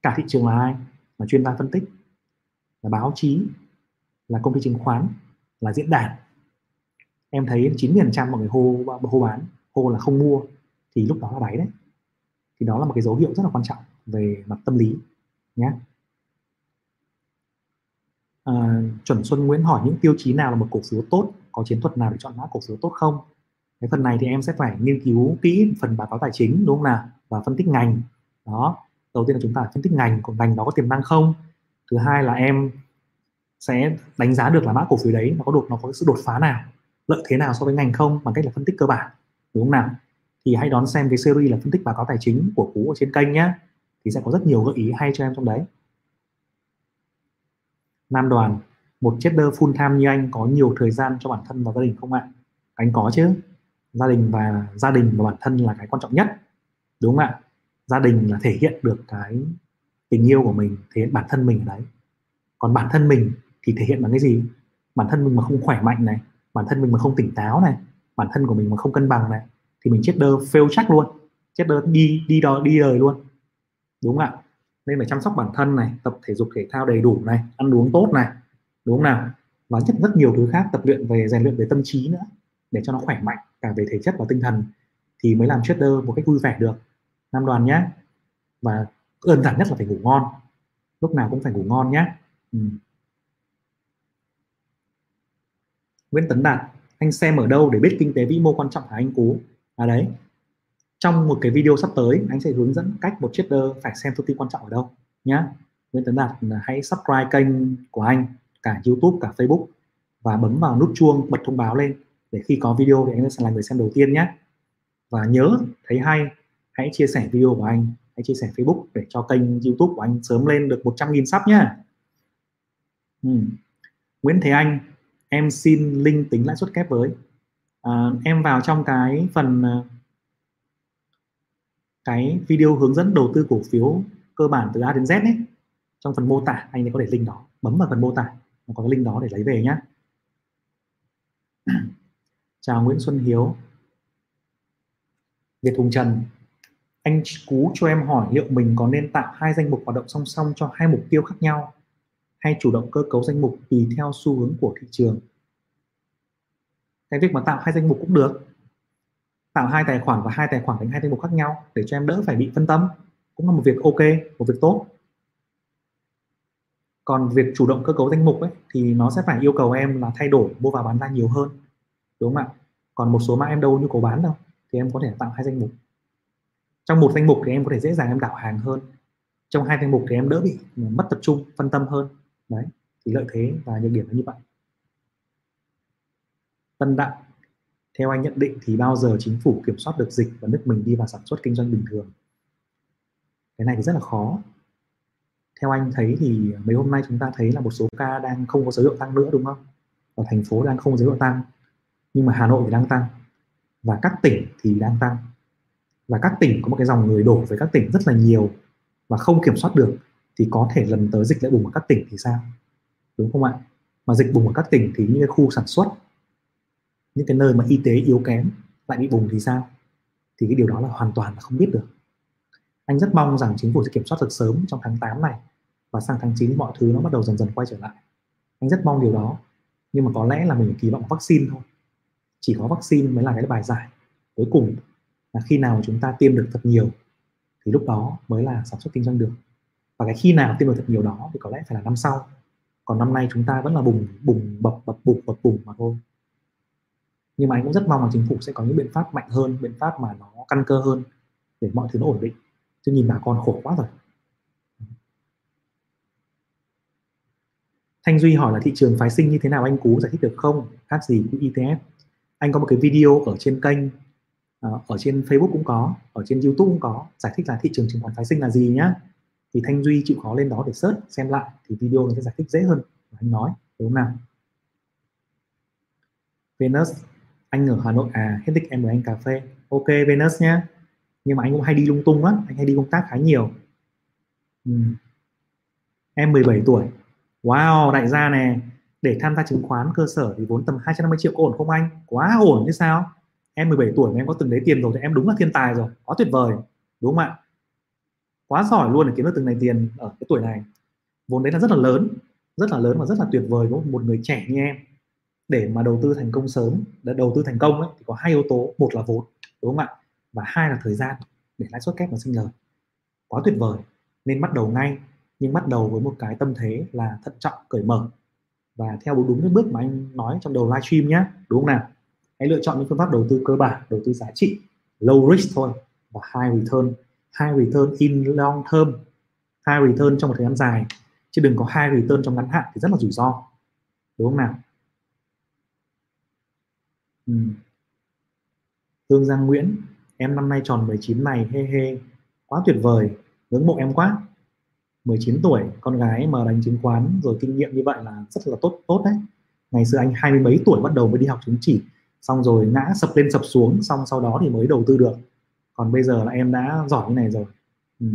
Cả thị trường là ai? Là chuyên gia phân tích, là báo chí là công ty chứng khoán là diễn đàn. Em thấy 90% mọi người hô hô bán hô là không mua thì lúc đó là đáy đấy. Thì đó là một cái dấu hiệu rất là quan trọng về mặt tâm lý nhé à, chuẩn Xuân Nguyễn hỏi những tiêu chí nào là một cổ phiếu tốt có chiến thuật nào để chọn mã cổ phiếu tốt không? Cái phần này thì em sẽ phải nghiên cứu kỹ phần báo cáo tài chính đúng không nào? Và phân tích ngành. Đó đầu tiên là chúng ta phân tích ngành của ngành đó có tiềm năng không? Thứ hai là em sẽ đánh giá được là mã cổ phiếu đấy nó có đột, nó có sự đột phá nào, lợi thế nào so với ngành không bằng cách là phân tích cơ bản, đúng không nào? Thì hãy đón xem cái series là phân tích báo cáo tài chính của cú ở trên kênh nhé. Thì sẽ có rất nhiều gợi ý hay cho em trong đấy. Nam đoàn, một trader full time như anh có nhiều thời gian cho bản thân và gia đình không ạ? Anh có chứ. Gia đình và gia đình và bản thân là cái quan trọng nhất, đúng không ạ? Gia đình là thể hiện được cái tình yêu của mình, thể hiện bản thân mình ở đấy. Còn bản thân mình thì thể hiện bằng cái gì? Bản thân mình mà không khỏe mạnh này, bản thân mình mà không tỉnh táo này, bản thân của mình mà không cân bằng này, thì mình chết đơ, fail chắc luôn. Chết đơ, đi đi đó đi đời luôn. Đúng không ạ? Nên phải chăm sóc bản thân này, tập thể dục thể thao đầy đủ này, ăn uống tốt này. Đúng không nào? Và rất rất nhiều thứ khác, tập luyện về, rèn luyện về tâm trí nữa, để cho nó khỏe mạnh, cả về thể chất và tinh thần, thì mới làm trader một cách vui vẻ được. Nam đoàn nhé và đơn giản nhất là phải ngủ ngon. Lúc nào cũng phải ngủ ngon nhé ừ. Nguyễn Tấn Đạt, anh xem ở đâu để biết kinh tế vĩ mô quan trọng hả anh Cú? À đấy. Trong một cái video sắp tới, anh sẽ hướng dẫn cách một trader phải xem thông tin quan trọng ở đâu, nhá. Nguyễn Tấn Đạt à, hãy subscribe kênh của anh, cả YouTube, cả Facebook, và bấm vào nút chuông bật thông báo lên để khi có video thì anh sẽ là người xem đầu tiên nhé và nhớ, thấy hay, hãy chia sẻ video của anh, hãy chia sẻ Facebook để cho kênh YouTube của anh sớm lên được 100.000 sub nhá. Ừ. Nguyễn Thế Anh em xin link tính lãi suất kép với. À, em vào trong cái phần à, cái video hướng dẫn đầu tư cổ phiếu cơ bản từ A đến Z ấy trong phần mô tả anh có để link đó bấm vào phần mô tả nó có cái link đó để lấy về nhé chào Nguyễn Xuân Hiếu. Việt Hùng Trần anh cú cho em hỏi liệu mình có nên tạo hai danh mục hoạt động song song cho hai mục tiêu khác nhau? Hay chủ động cơ cấu danh mục tùy theo xu hướng của thị trường. Cái việc mà tạo hai danh mục cũng được. Tạo hai tài khoản và hai tài khoản thành hai danh mục khác nhau để cho em đỡ phải bị phân tâm cũng là một việc ok, một việc tốt. Còn việc chủ động cơ cấu danh mục ấy thì nó sẽ phải yêu cầu em là thay đổi mua vào bán ra nhiều hơn, đúng không ạ? Còn một số mã em đâu nhu cầu bán đâu, thì em có thể tạo hai danh mục. Trong một danh mục thì em có thể dễ dàng em đảo hàng hơn. Trong hai danh mục thì em đỡ bị mất tập trung, phân tâm hơn đấy, thì lợi thế và nhược điểm là như vậy. Tân đặng, theo anh nhận định thì bao giờ chính phủ kiểm soát được dịch và nước mình đi vào sản xuất kinh doanh bình thường? Cái này thì rất là khó. Theo anh thấy thì mấy hôm nay chúng ta thấy là một số ca đang không có dấu hiệu tăng nữa, đúng không? Và thành phố đang không dấu hiệu tăng, nhưng mà Hà Nội thì đang tăng, và các tỉnh thì đang tăng. Và các tỉnh có một cái dòng người đổ về các tỉnh rất là nhiều và không kiểm soát được thì có thể lần tới dịch lại bùng ở các tỉnh thì sao? Đúng không ạ? Mà dịch bùng ở các tỉnh thì những cái khu sản xuất, những cái nơi mà y tế yếu kém lại bị bùng thì sao? Thì cái điều đó là hoàn toàn là không biết được. Anh rất mong rằng chính phủ sẽ kiểm soát được sớm trong tháng 8 này và sang tháng 9 mọi thứ nó bắt đầu dần dần quay trở lại. Anh rất mong điều đó, nhưng mà có lẽ là mình kỳ vọng vaccine thôi. Chỉ có vaccine mới là cái bài giải. Cuối cùng là khi nào chúng ta tiêm được thật nhiều, thì lúc đó mới là sản xuất kinh doanh được và cái khi nào tiêm được thật nhiều đó thì có lẽ phải là năm sau còn năm nay chúng ta vẫn là bùng bùng bập bập bùng bập bùng mà thôi nhưng mà anh cũng rất mong là chính phủ sẽ có những biện pháp mạnh hơn biện pháp mà nó căn cơ hơn để mọi thứ nó ổn định chứ nhìn bà con khổ quá rồi Thanh Duy hỏi là thị trường phái sinh như thế nào anh Cú giải thích được không? Khác gì quỹ ETF? Anh có một cái video ở trên kênh, ờ, ở trên Facebook cũng có, ở trên YouTube cũng có giải thích là thị trường chứng khoán phái sinh là gì nhá. Thì Thanh Duy chịu khó lên đó để search, xem lại, thì video nó sẽ giải thích dễ hơn. Anh nói đúng không nào? Venus, anh ở Hà Nội à hết thích em mời anh cà phê. Ok, Venus nhé nhưng mà anh cũng hay đi lung tung lắm, anh hay đi công tác khá nhiều. Ừ. em 17 tuổi. Wow, đại gia nè. Để tham gia chứng khoán cơ sở thì vốn tầm 250 triệu, có ổn không anh? Quá ổn chứ sao? Em 17 tuổi mà em có từng lấy tiền rồi thì em đúng là thiên tài rồi. Quá tuyệt vời. Đúng không ạ? Quá giỏi luôn để kiếm được từng này tiền ở cái tuổi này. Vốn đấy là rất là lớn rất là lớn và rất là tuyệt vời với một người trẻ như em để mà đầu tư thành công sớm để đầu tư thành công ấy, thì có hai yếu tố một là vốn đúng không ạ? Và hai là thời gian để lãi suất kép và sinh lời. Quá tuyệt vời nên bắt đầu ngay nhưng bắt đầu với một cái tâm thế là thận trọng cởi mở. Và theo đúng những bước mà anh nói trong đầu livestream nhé đúng không nào? Hãy lựa chọn những phương pháp đầu tư cơ bản đầu tư giá trị low risk thôi và high return high return in long term. High return trong một thời gian dài, chứ đừng có high return trong ngắn hạn thì rất là rủi ro. Đúng không nào? Ừ. Hương Giang Nguyễn, em năm nay tròn 19 này, he he, quá tuyệt vời, ngưỡng mộ em quá. 19 tuổi, con gái mà đánh chứng khoán rồi kinh nghiệm như vậy là rất là tốt tốt đấy. Ngày xưa anh hai mươi mấy tuổi bắt đầu mới đi học chứng chỉ, xong rồi ngã sập lên sập xuống, xong sau đó thì mới đầu tư được còn bây giờ là em đã giỏi như này rồi. Ừ.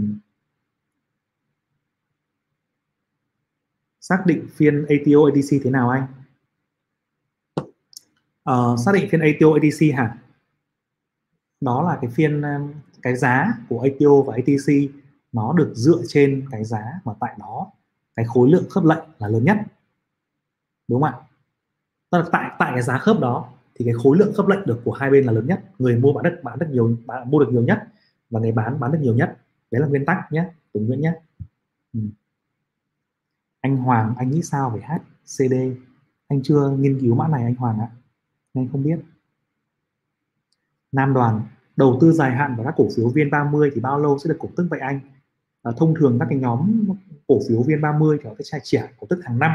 xác định phiên ATO ATC thế nào anh? Ờ, xác định phiên ATO ATC hả? Đó là cái phiên um, cái giá của ATO và ATC nó được dựa trên cái giá mà tại đó cái khối lượng khớp lệnh là lớn nhất. Đúng không ạ? Tại tại cái giá khớp đó thì cái khối lượng khớp lệnh được của hai bên là lớn nhất. Người mua bán được bán được nhiều bán, mua được nhiều nhất và người bán bán được nhiều nhất. Đấy là nguyên tắc nhé tùng nguyễn nhé. Ừ. anh Hoàng anh nghĩ sao về HCD anh chưa nghiên cứu mã này anh Hoàng ạ. Anh không biết. Nam đoàn đầu tư dài hạn vào các cổ phiếu viên 30 thì bao lâu sẽ được cổ tức vậy anh? À, thông thường các cái nhóm cổ phiếu viên 30 thì họ sẽ trả cổ tức hàng năm.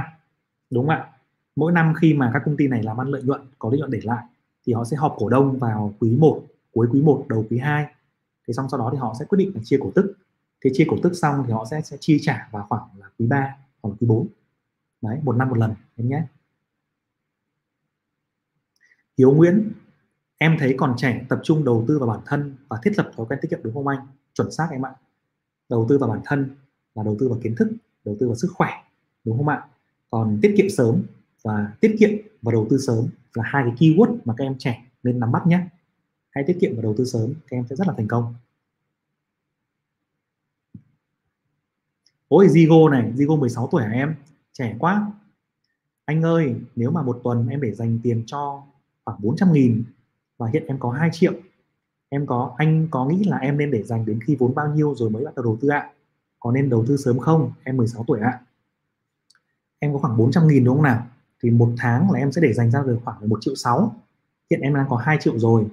Đúng không ạ? Mỗi năm khi mà các công ty này làm ăn lợi nhuận có lợi nhuận để lại thì họ sẽ họp cổ đông vào quý 1 cuối quý 1 đầu quý 2 thì xong sau đó thì họ sẽ quyết định là chia cổ tức. Thì chia cổ tức xong thì họ sẽ, sẽ chi trả vào khoảng là quý 3 hoặc là quý 4 đấy một năm một lần em nhé. Hiếu Nguyễn em thấy còn trẻ tập trung đầu tư vào bản thân và thiết lập thói quen tiết kiệm đúng không anh? Chuẩn xác em ạ. Đầu tư vào bản thân là đầu tư vào kiến thức đầu tư vào sức khỏe đúng không ạ? Còn tiết kiệm sớm và tiết kiệm và đầu tư sớm là hai cái keyword mà các em trẻ nên nắm bắt nhé. Hãy tiết kiệm và đầu tư sớm, các em sẽ rất là thành công. Ôi, Zigo này, Zigo 16 tuổi hả em? Trẻ quá. Anh ơi, nếu mà một tuần em để dành tiền cho khoảng 400 nghìn và hiện em có 2 triệu, em có, anh có nghĩ là em nên để dành đến khi vốn bao nhiêu rồi mới bắt đầu đầu tư ạ? Có nên đầu tư sớm không? Em 16 tuổi ạ. Em có khoảng 400 nghìn đúng không nào? Thì một tháng là em sẽ để dành ra được khoảng một triệu sáu. Hiện em đang có 2 triệu rồi.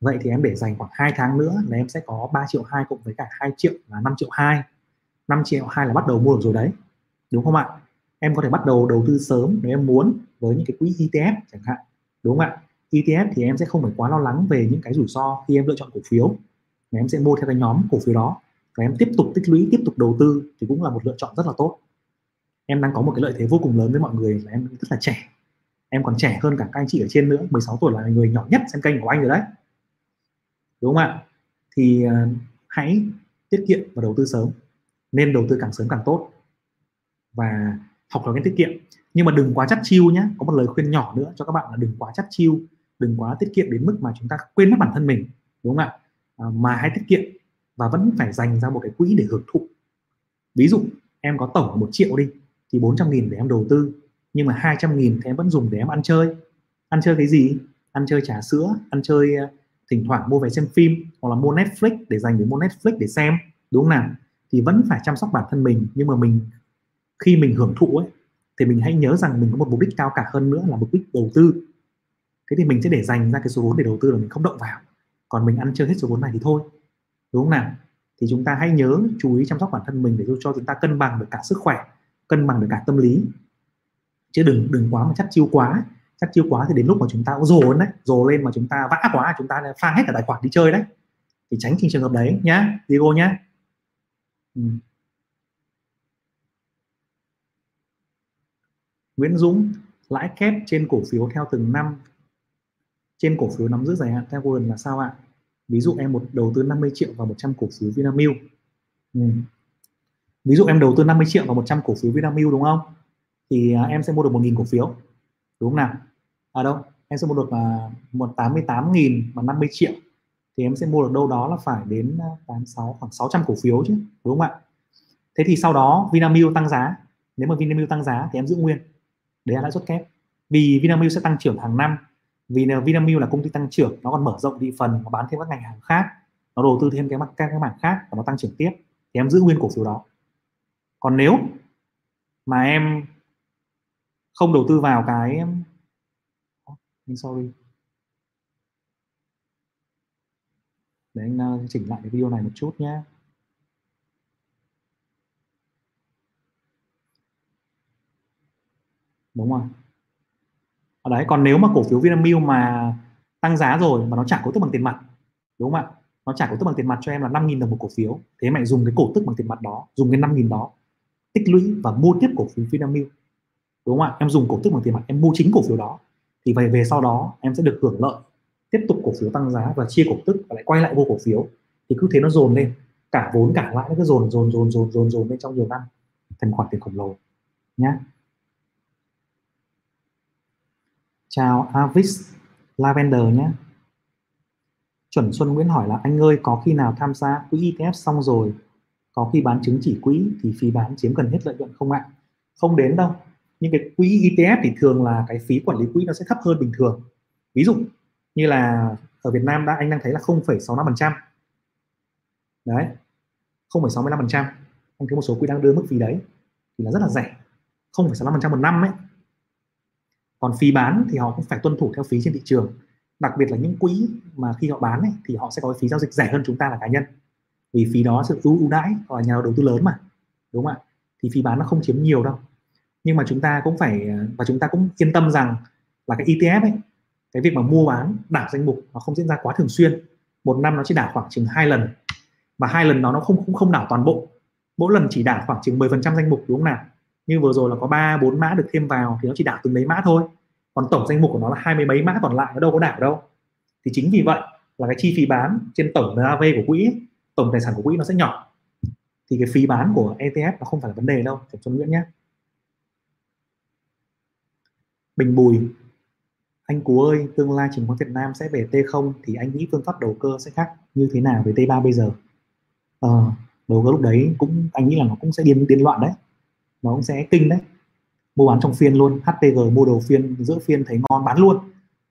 Vậy thì em để dành khoảng 2 tháng nữa là em sẽ có 3 triệu 2 cộng với cả 2 triệu là 5 triệu 2 5 triệu 2 là bắt đầu mua được rồi đấy. Đúng không ạ? Em có thể bắt đầu đầu tư sớm nếu em muốn với những cái quỹ ETF chẳng hạn. Đúng không ạ? ETF thì em sẽ không phải quá lo lắng về những cái rủi ro khi em lựa chọn cổ phiếu. Mà em sẽ mua theo cái nhóm cổ phiếu đó và em tiếp tục tích lũy, tiếp tục đầu tư thì cũng là một lựa chọn rất là tốt em đang có một cái lợi thế vô cùng lớn với mọi người là em rất là trẻ. Em còn trẻ hơn cả các anh chị ở trên nữa 16 tuổi là người nhỏ nhất xem kênh của anh rồi đấy. Đúng không ạ? Thì uh, hãy tiết kiệm và đầu tư sớm nên đầu tư càng sớm càng tốt và học thói quen tiết kiệm. Nhưng mà đừng quá chắc chiêu nhé có một lời khuyên nhỏ nữa cho các bạn là đừng quá chắc chiêu đừng quá tiết kiệm đến mức mà chúng ta quên mất bản thân mình đúng không ạ? À, mà hãy tiết kiệm và vẫn phải dành ra một cái quỹ để hưởng thụ. Ví dụ em có tổng một triệu đi thì 400 nghìn để em đầu tư, nhưng mà 200 nghìn thì em vẫn dùng để em ăn chơi. Ăn chơi cái gì? Ăn chơi trà sữa, ăn chơi ờ, thỉnh thoảng mua về xem phim hoặc là mua Netflix để dành để mua Netflix để xem, đúng không nào? Thì vẫn phải chăm sóc bản thân mình, nhưng mà mình, khi mình hưởng thụ ấy, thì mình hãy nhớ rằng mình có một mục đích cao cả hơn nữa là mục đích đầu tư. Thế thì mình sẽ để dành ra cái số vốn để đầu tư là mình không động vào. Còn mình ăn chơi hết số vốn này thì thôi, đúng không nào? Thì chúng ta hãy nhớ, chú ý chăm sóc bản thân mình để cho chúng ta cân bằng được cả sức khỏe cân bằng được cả tâm lý. Chứ đừng đừng quá mà chắc chiêu quá. Chắc chiêu quá thì đến lúc mà chúng ta cũng rồ lên đấy rồ lên mà chúng ta vã quá, chúng ta pha hết cả tài khoản đi chơi đấy. Thì tránh trường hợp đấy nhá, Diego nhá. Ừ. Nguyễn Dũng, lãi kép trên cổ phiếu theo từng năm. Trên cổ phiếu nắm giữ dài hạn theo Warren là sao ạ? Ví dụ em một đầu tư 50 triệu vào 100 cổ phiếu Vinamilk. Ừ ví dụ em đầu tư 50 triệu vào 100 cổ phiếu Vinamilk đúng không? Thì uh, em sẽ mua được 1.000 cổ phiếu. Đúng không nào? À đâu? Em sẽ mua được à, một tám mươi tám nghìn mà 50 triệu. Thì em sẽ mua được đâu đó là phải đến à, 86 khoảng 600 cổ phiếu chứ đúng không ạ? Thế thì sau đó Vinamilk tăng giá. Nếu mà Vinamilk tăng giá thì em giữ nguyên. Đấy là lãi suất kép. Vì Vinamilk sẽ tăng trưởng hàng năm. Vì Vinamilk là công ty tăng trưởng nó còn mở rộng thị phần nó bán thêm các ngành hàng khác nó đầu tư thêm cái các cái mảng khác và nó tăng trưởng tiếp. Thì em giữ nguyên cổ phiếu đó còn nếu mà em không đầu tư vào cái sorry. Để anh ờ, chỉnh lại cái video này một chút nhé đúng rồi. Ở đấy, còn nếu mà cổ phiếu Vinamilk mà tăng giá rồi mà nó trả cổ tức bằng tiền mặt, đúng không ạ? Nó trả cổ tức bằng tiền mặt cho em là 5.000 đồng một cổ phiếu. Thế mày dùng cái cổ tức bằng tiền mặt đó, dùng cái 5.000 đó tích lũy và mua tiếp cổ phiếu Vinamilk. Đúng không ạ? Em dùng cổ tức bằng tiền mặt, em mua chính cổ phiếu đó. Thì về về sau đó, em sẽ được hưởng lợi, tiếp tục cổ phiếu tăng giá và chia cổ tức và lại quay lại mua cổ phiếu. Thì cứ thế nó dồn lên, cả vốn cả lãi nó cứ dồn dồn dồn dồn dồn dồn lên trong nhiều năm. Thành khoản tiền khổng lồ, nhá. Chào Avis Lavender nhé Chuẩn Xuân Nguyễn hỏi là, anh ơi, có khi nào tham gia quỹ ETF xong rồi có khi bán chứng chỉ quỹ thì phí bán chiếm gần hết lợi nhuận không ạ? Không đến đâu. Nhưng cái quỹ ETF thì thường là cái phí quản lý quỹ nó sẽ thấp hơn bình thường. Ví dụ như là ở Việt Nam đã anh đang thấy là 0,65% đấy 0,65% anh thấy một số quỹ đang đưa mức phí đấy thì là rất là rẻ. 0,65% một năm ấy. Còn phí bán thì họ cũng phải tuân thủ theo phí trên thị trường. Đặc biệt là những quỹ mà khi họ bán ấy, thì họ sẽ có phí giao dịch rẻ hơn chúng ta là cá nhân vì phí đó sẽ ưu đãi hoặc nhà đầu tư lớn mà, đúng không ạ? Thì phí bán nó không chiếm nhiều đâu. Nhưng mà chúng ta cũng phải, và chúng ta cũng yên tâm rằng là cái ETF ấy, cái việc mà mua bán, đảo danh mục nó không diễn ra quá thường xuyên. Một năm nó chỉ đảo khoảng chừng hai lần. Và hai lần đó nó không không không đảo toàn bộ. Mỗi lần chỉ đảo khoảng chừng 10% danh mục, đúng không nào? Như vừa rồi là có ba, bốn mã được thêm vào thì nó chỉ đảo từng đấy mã thôi. Còn tổng danh mục của nó là hai mươi mấy mã còn lại, nó đâu có đảo đâu. Thì chính vì vậy là cái chi phí bán trên tổng NAV của quỹ tổng tài sản của quỹ nó sẽ nhỏ. Thì cái phí bán của ETF nó không phải là vấn đề đâu phải Xuân Nguyễn nhé. Bình Bùi anh Cú ơi tương lai chứng khoán Việt Nam sẽ về T0 thì anh nghĩ phương pháp đầu cơ sẽ khác như thế nào về T3 bây giờ? Ờ, đầu cơ lúc đấy cũng anh nghĩ là nó cũng sẽ điên điên loạn đấy. Nó cũng sẽ kinh đấy. Mua bán trong phiên luôn HPG mua đầu phiên giữa phiên thấy ngon bán luôn.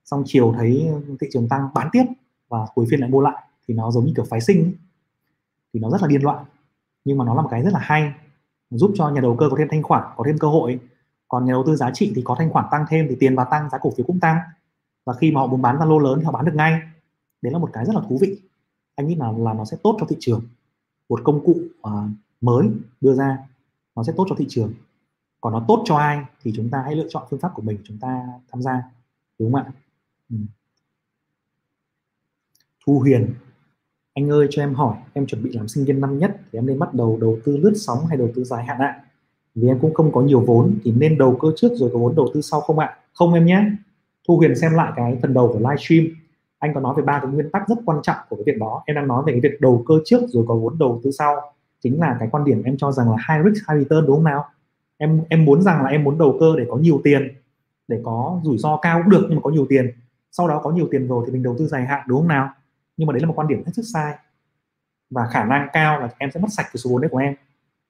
Xong chiều thấy thị trường tăng bán tiếp và cuối phiên lại mua lại. Thì nó giống như kiểu phái sinh ấy thì nó rất là điên loạn. Nhưng mà nó là một cái rất là hay giúp cho nhà đầu cơ có thêm thanh khoản có thêm cơ hội. Còn nhà đầu tư giá trị thì có thanh khoản tăng thêm thì tiền vào tăng giá cổ phiếu cũng tăng. Và khi mà họ muốn bán ra lô lớn thì họ bán được ngay. Đấy là một cái rất là thú vị. Anh nghĩ là là nó sẽ tốt cho thị trường. Một công cụ uh, mới đưa ra nó sẽ tốt cho thị trường. Còn nó tốt cho ai thì chúng ta hãy lựa chọn phương pháp của mình chúng ta tham gia. Đúng không ạ? Ừ. thu huyền anh ơi, cho em hỏi, em chuẩn bị làm sinh viên năm nhất thì em nên bắt đầu đầu tư lướt sóng hay đầu tư dài hạn ạ? Vì em cũng không có nhiều vốn thì nên đầu cơ trước rồi có vốn đầu tư sau không ạ? Không em nhé. Thu huyền xem lại cái phần đầu của livestream anh có nói về ba cái nguyên tắc rất quan trọng của cái việc đó. Em đang nói về cái việc đầu cơ trước rồi có vốn đầu tư sau. Chính là cái quan điểm em cho rằng là high risk, high return đúng không nào? Em em muốn rằng là em muốn đầu cơ để có nhiều tiền, để có rủi ro cao cũng được nhưng mà có nhiều tiền. Sau đó có nhiều tiền rồi thì mình đầu tư dài hạn đúng không nào? Nhưng mà đấy là một quan điểm hết sức sai. Và khả năng cao là em sẽ mất sạch cái số vốn đấy của em,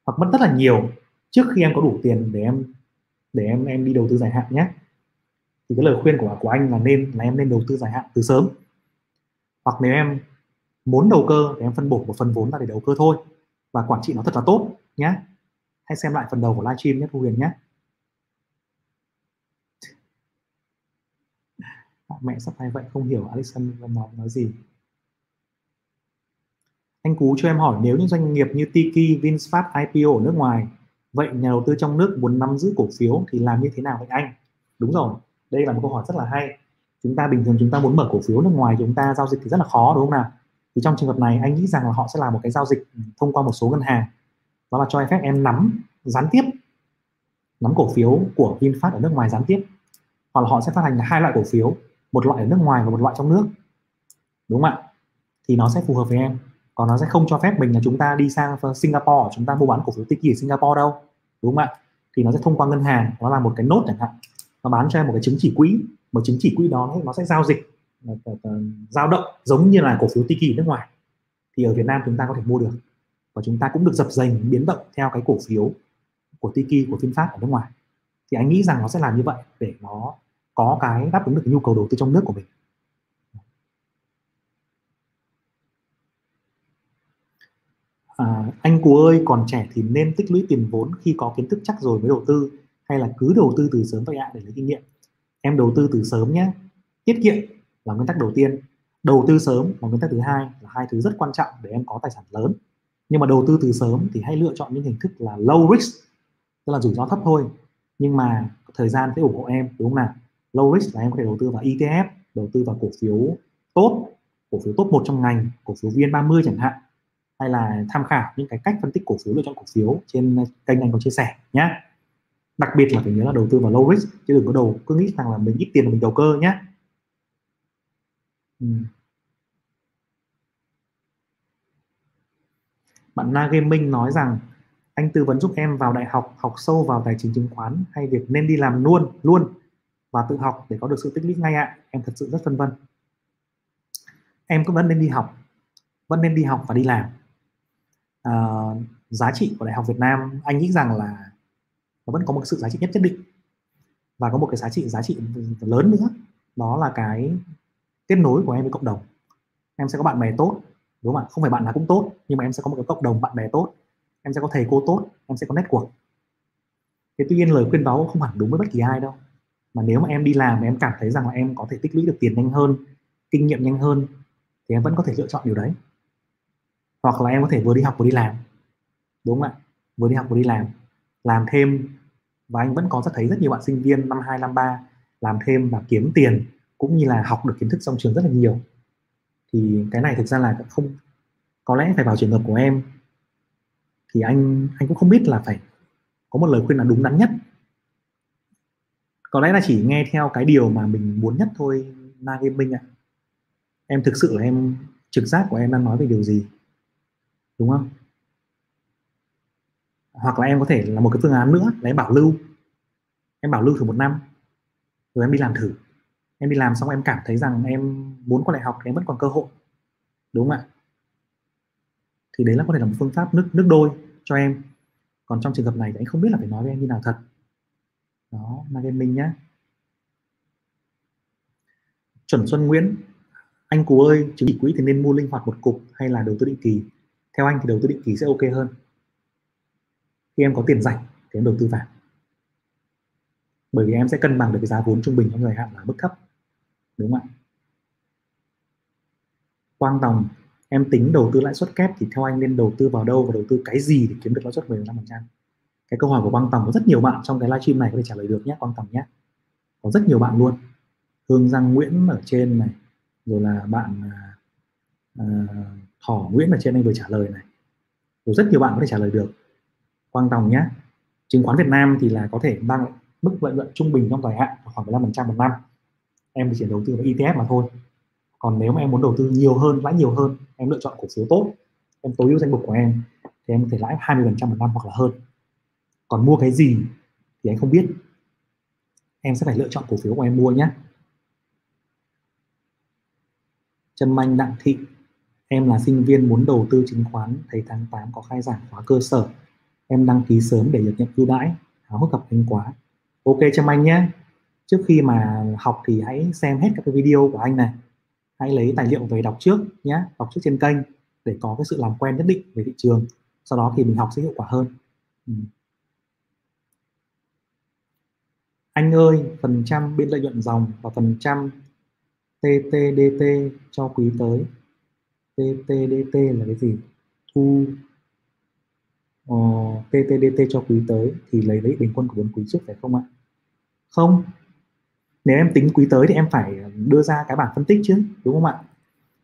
hoặc mất rất là nhiều trước khi em có đủ tiền để em để em em đi đầu tư dài hạn nhé. Thì cái lời khuyên của của anh là nên, là em nên đầu tư dài hạn từ sớm. Hoặc nếu em muốn đầu cơ thì em phân bổ một phần vốn ra để đầu cơ thôi. Và quản trị nó thật là tốt nhé. Hãy xem lại phần đầu của livestream nhé, thu huyền nhé. Mẹ sắp hay vậy, không hiểu Alexander nói nói gì anh Cú cho em hỏi nếu những doanh nghiệp như Tiki, VinFast IPO ở nước ngoài vậy nhà đầu tư trong nước muốn nắm giữ cổ phiếu thì làm như thế nào vậy anh? Đúng rồi đây là một câu hỏi rất là hay. Chúng ta bình thường chúng ta muốn mở cổ phiếu nước ngoài chúng ta giao dịch thì rất là khó đúng không nào? Thì trong trường hợp này anh nghĩ rằng là họ sẽ làm một cái giao dịch thông qua một số ngân hàng. Đó là cho phép em nắm gián tiếp nắm cổ phiếu của VinFast ở nước ngoài gián tiếp. Hoặc là họ sẽ phát hành hai loại cổ phiếu một loại ở nước ngoài và một loại trong nước. Đúng không ạ? Thì nó sẽ phù hợp với em còn nó sẽ không cho phép mình là chúng ta đi sang Singapore, chúng ta mua bán cổ phiếu Tiki ở Singapore đâu, đúng không ạ? Thì nó sẽ thông qua ngân hàng, nó là một cái nốt chẳng hạn. Nó bán cho em một cái chứng chỉ quỹ, một chứng chỉ quỹ đó nó sẽ giao dịch ờ, ờ, ờ, giao động giống như là cổ phiếu Tiki nước ngoài. Thì ở Việt Nam chúng ta có thể mua được và chúng ta cũng được dập dành biến động theo cái cổ phiếu của Tiki, của VinFast ở nước ngoài. Thì anh nghĩ rằng nó sẽ làm như vậy để nó có cái đáp ứng được cái nhu cầu đầu tư trong nước của mình à, anh cú ơi, còn trẻ thì nên tích lũy tiền vốn khi có kiến thức chắc rồi mới đầu tư, hay là cứ đầu tư từ sớm vậy ạ, để lấy kinh nghiệm. Em đầu tư từ sớm nhé. Tiết kiệm là nguyên tắc đầu tiên. Đầu tư sớm là nguyên tắc thứ hai, là hai thứ rất quan trọng để em có tài sản lớn. Nhưng mà đầu tư từ sớm thì hãy lựa chọn những hình thức là low risk, tức là rủi ro thấp thôi. Nhưng mà thời gian sẽ ủng hộ em, đúng không nào? Low risk là em có thể đầu tư vào ETF đầu tư vào cổ phiếu tốt, cổ phiếu top một trong ngành, cổ phiếu VN30 chẳng hạn hay là tham khảo những cái cách phân tích cổ phiếu, lựa chọn cổ phiếu trên kênh anh có chia sẻ nhé đặc biệt là phải nhớ là đầu tư vào low risk, chứ đừng có đầu, cứ nghĩ rằng là mình ít tiền là mình đầu cơ nhé ừ. bạn Na Gaming nói rằng, anh tư vấn giúp em vào đại học học sâu vào tài chính chứng khoán, hay việc nên đi làm luôn luôn và tự học để có được sự tích lũy ngay ạ? Em thật sự rất phân vân. Em cũng vẫn nên đi học, vẫn nên đi học và đi làm. Ờ, giá trị của đại học Việt Nam, anh nghĩ rằng là nó vẫn có một sự giá trị nhất nhất định. Và có một cái giá trị giá trị lớn nữa, đó là cái kết nối của em với cộng đồng. Em sẽ có bạn bè tốt, đúng không ạ? Không phải bạn nào cũng tốt, nhưng mà em sẽ có một cái cộng đồng bạn bè tốt. Em sẽ có thầy cô tốt, em sẽ có network. Thế tuy nhiên lời khuyên đó không hẳn đúng với bất kỳ ai đâu. Mà nếu mà em đi làm, em cảm thấy rằng là em có thể tích lũy được tiền nhanh hơn, kinh nghiệm nhanh hơn, thì em vẫn có thể lựa chọn điều đấy hoặc là em có thể vừa đi học vừa đi làm. Đúng không ạ? Vừa đi học vừa đi làm. Làm thêm, và anh vẫn có rất, thấy rất nhiều bạn sinh viên năm hai, năm ba làm thêm và kiếm tiền, cũng như là học được kiến thức trong trường rất là nhiều. Thì cái này thực ra là không, có lẽ phải vào trường hợp của em. Thì anh anh cũng không biết là phải có một lời khuyên là đúng đắn nhất. Có lẽ là chỉ nghe theo cái điều mà mình muốn nhất thôi, na gaming ạ. À. em thực sự là em, trực giác của em đang nói về điều gì? Đúng không? Hoặc là em có thể là một cái phương án nữa là em bảo lưu. Em bảo lưu thử một năm, rồi em đi làm thử. Em đi làm xong em cảm thấy rằng em muốn quay lại học thì em vẫn còn cơ hội. Đúng không ạ? Thì đấy là có thể là một phương pháp nước nước đôi cho em. Còn trong trường hợp này thì anh không biết là phải nói với em như nào thật. Đó là mình nhé chuẩn xuân nguyễn, anh cú ơi, chứng chỉ quỹ thì nên mua linh hoạt một cục hay là đầu tư định kỳ? Theo anh thì đầu tư định kỳ sẽ ok hơn. Khi em có tiền rảnh thì em đầu tư vào. Bởi vì em sẽ cân bằng được cái giá vốn trung bình trong thời hạn là mức thấp đúng không ạ? Quang tòng em tính đầu tư lãi suất kép thì theo anh nên đầu tư vào đâu và đầu tư cái gì để kiếm được lãi suất 15% cái câu hỏi của quang tòng có rất nhiều bạn trong cái livestream này có thể trả lời được nhé quang tòng nhé. Có rất nhiều bạn luôn. Hương giang nguyễn ở trên này rồi là bạn uh, thỏ nguyễn ở trên anh vừa trả lời này. Rồi rất nhiều bạn có thể trả lời được. Quang tòng nhé chứng khoán Việt Nam thì là có thể mang mức lợi nhuận trung bình trong dài hạn khoảng 15% một năm. Em chỉ đầu tư vào ETF mà thôi. Còn nếu mà em muốn đầu tư nhiều hơn, lãi nhiều hơn, em lựa chọn cổ phiếu tốt, em tối ưu danh mục của em, thì em có thể lãi 20% một năm hoặc là hơn. Còn mua cái gì thì anh không biết. Em sẽ phải lựa chọn cổ phiếu của em mua nhé Trần Manh Đặng Thị. Em là sinh viên muốn đầu tư chứng khoán Thấy tháng 8 có khai giảng khóa cơ sở. Em đăng ký sớm để được nhận ưu đãi Háo hức gặp anh quá. Ok cho anh nhé. Trước khi mà học thì hãy xem hết các cái video của anh này. Hãy lấy tài liệu về đọc trước nhé Đọc trước trên kênh để có cái sự làm quen nhất định về thị trường. Sau đó thì mình học sẽ hiệu quả hơn. Ừ. Anh ơi, phần trăm biên lợi nhuận dòng và phần trăm TTDT cho quý tới. TTDT là cái gì? Thu ờ, uh, TTDT cho quý tới thì lấy lấy bình quân của bốn quý trước phải không ạ? Không. Nếu em tính quý tới thì em phải đưa ra cái bảng phân tích chứ đúng không ạ?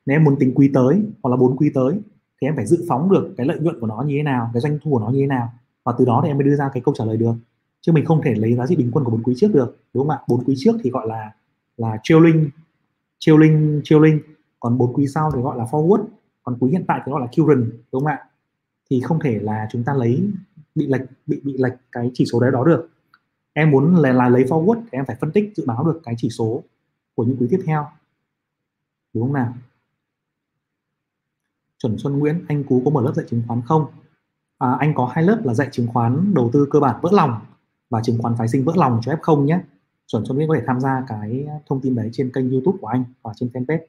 Nếu em muốn tính quý tới hoặc là bốn quý tới thì em phải dự phóng được cái lợi nhuận của nó như thế nào cái doanh thu của nó như thế nào và từ đó thì em mới đưa ra cái câu trả lời được. Chứ mình không thể lấy giá trị bình quân của bốn quý trước được đúng không ạ? Bốn quý trước thì gọi là là trailing trailing trailing còn bốn quý sau thì gọi là forward còn quý hiện tại thì gọi là current đúng không ạ? Thì không thể là chúng ta lấy bị lệch bị bị lệch cái chỉ số đấy đó được. Em muốn là, là lấy forward thì em phải phân tích dự báo được cái chỉ số của những quý tiếp theo. Đúng không nào? Chuẩn Xuân Nguyễn anh Cú có mở lớp dạy chứng khoán không? À, anh có hai lớp là dạy chứng khoán đầu tư cơ bản vỡ lòng và chứng khoán phái sinh vỡ lòng cho F0 nhé. Chuẩn Xuân Nguyễn có thể tham gia cái thông tin đấy trên kênh YouTube của anh và trên fanpage.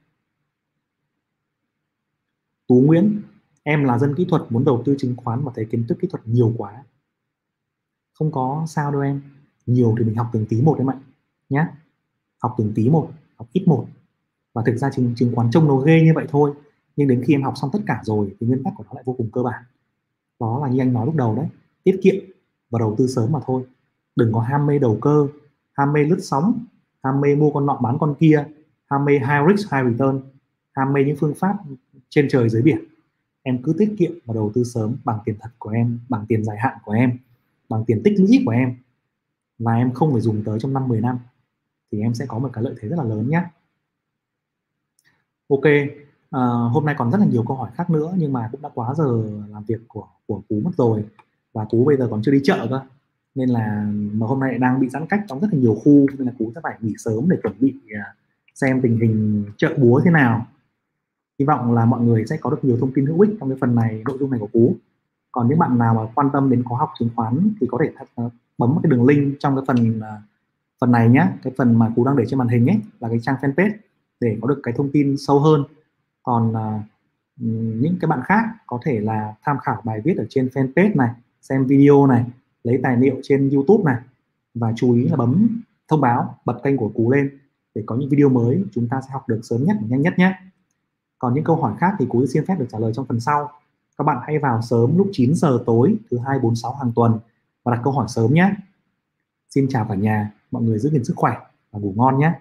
Tú Nguyễn em là dân kỹ thuật muốn đầu tư chứng khoán và thấy kiến thức kỹ thuật nhiều quá. Không có sao đâu em. Nhiều thì mình học từng tí một em ạ nhá. học từng tí một học ít một. Và thực ra chứng, chứng khoán trông nó ghê như vậy thôi nhưng đến khi em học xong tất cả rồi thì nguyên tắc của nó lại vô cùng cơ bản. Đó là như anh nói lúc đầu đấy tiết kiệm và đầu tư sớm mà thôi. Đừng có ham mê đầu cơ ham mê lướt sóng ham mê mua con nọ bán con kia ham mê high risk high return ham mê những phương pháp trên trời dưới biển. Em cứ tiết kiệm và đầu tư sớm bằng tiền thật của em bằng tiền dài hạn của em bằng tiền tích lũy của em. Và em không phải dùng tới trong năm 10 năm thì em sẽ có một cái lợi thế rất là lớn nhé ok à, hôm nay còn rất là nhiều câu hỏi khác nữa nhưng mà cũng đã quá giờ làm việc của của cú mất rồi và cú bây giờ còn chưa đi chợ cơ. Nên là mà hôm nay đang bị giãn cách trong rất là nhiều khu nên là cú sẽ phải nghỉ sớm để chuẩn bị à, xem tình hình chợ búa thế nào hy vọng là mọi người sẽ có được nhiều thông tin hữu ích trong cái phần này nội dung này của cú. Còn những bạn nào mà quan tâm đến khóa học chứng khoán thì có thể th- ờ, bấm cái đường link trong cái phần ờ, phần này nhé cái phần mà cú đang để trên màn hình ấy là cái trang fanpage để có được cái thông tin sâu hơn. Còn uh, những cái bạn khác có thể là tham khảo bài viết ở trên fanpage này xem video này lấy tài liệu trên youtube này và chú ý là bấm thông báo bật kênh của cú lên để có những video mới chúng ta sẽ học được sớm nhất và nhanh nhất nhé còn những câu hỏi khác thì cú xin phép được trả lời trong phần sau. Các bạn hãy vào sớm lúc 9 giờ tối, thứ hai, bốn, sáu hàng tuần và đặt câu hỏi sớm nhé. Xin chào cả nhà, mọi người giữ gìn sức khỏe và ngủ ngon nhé.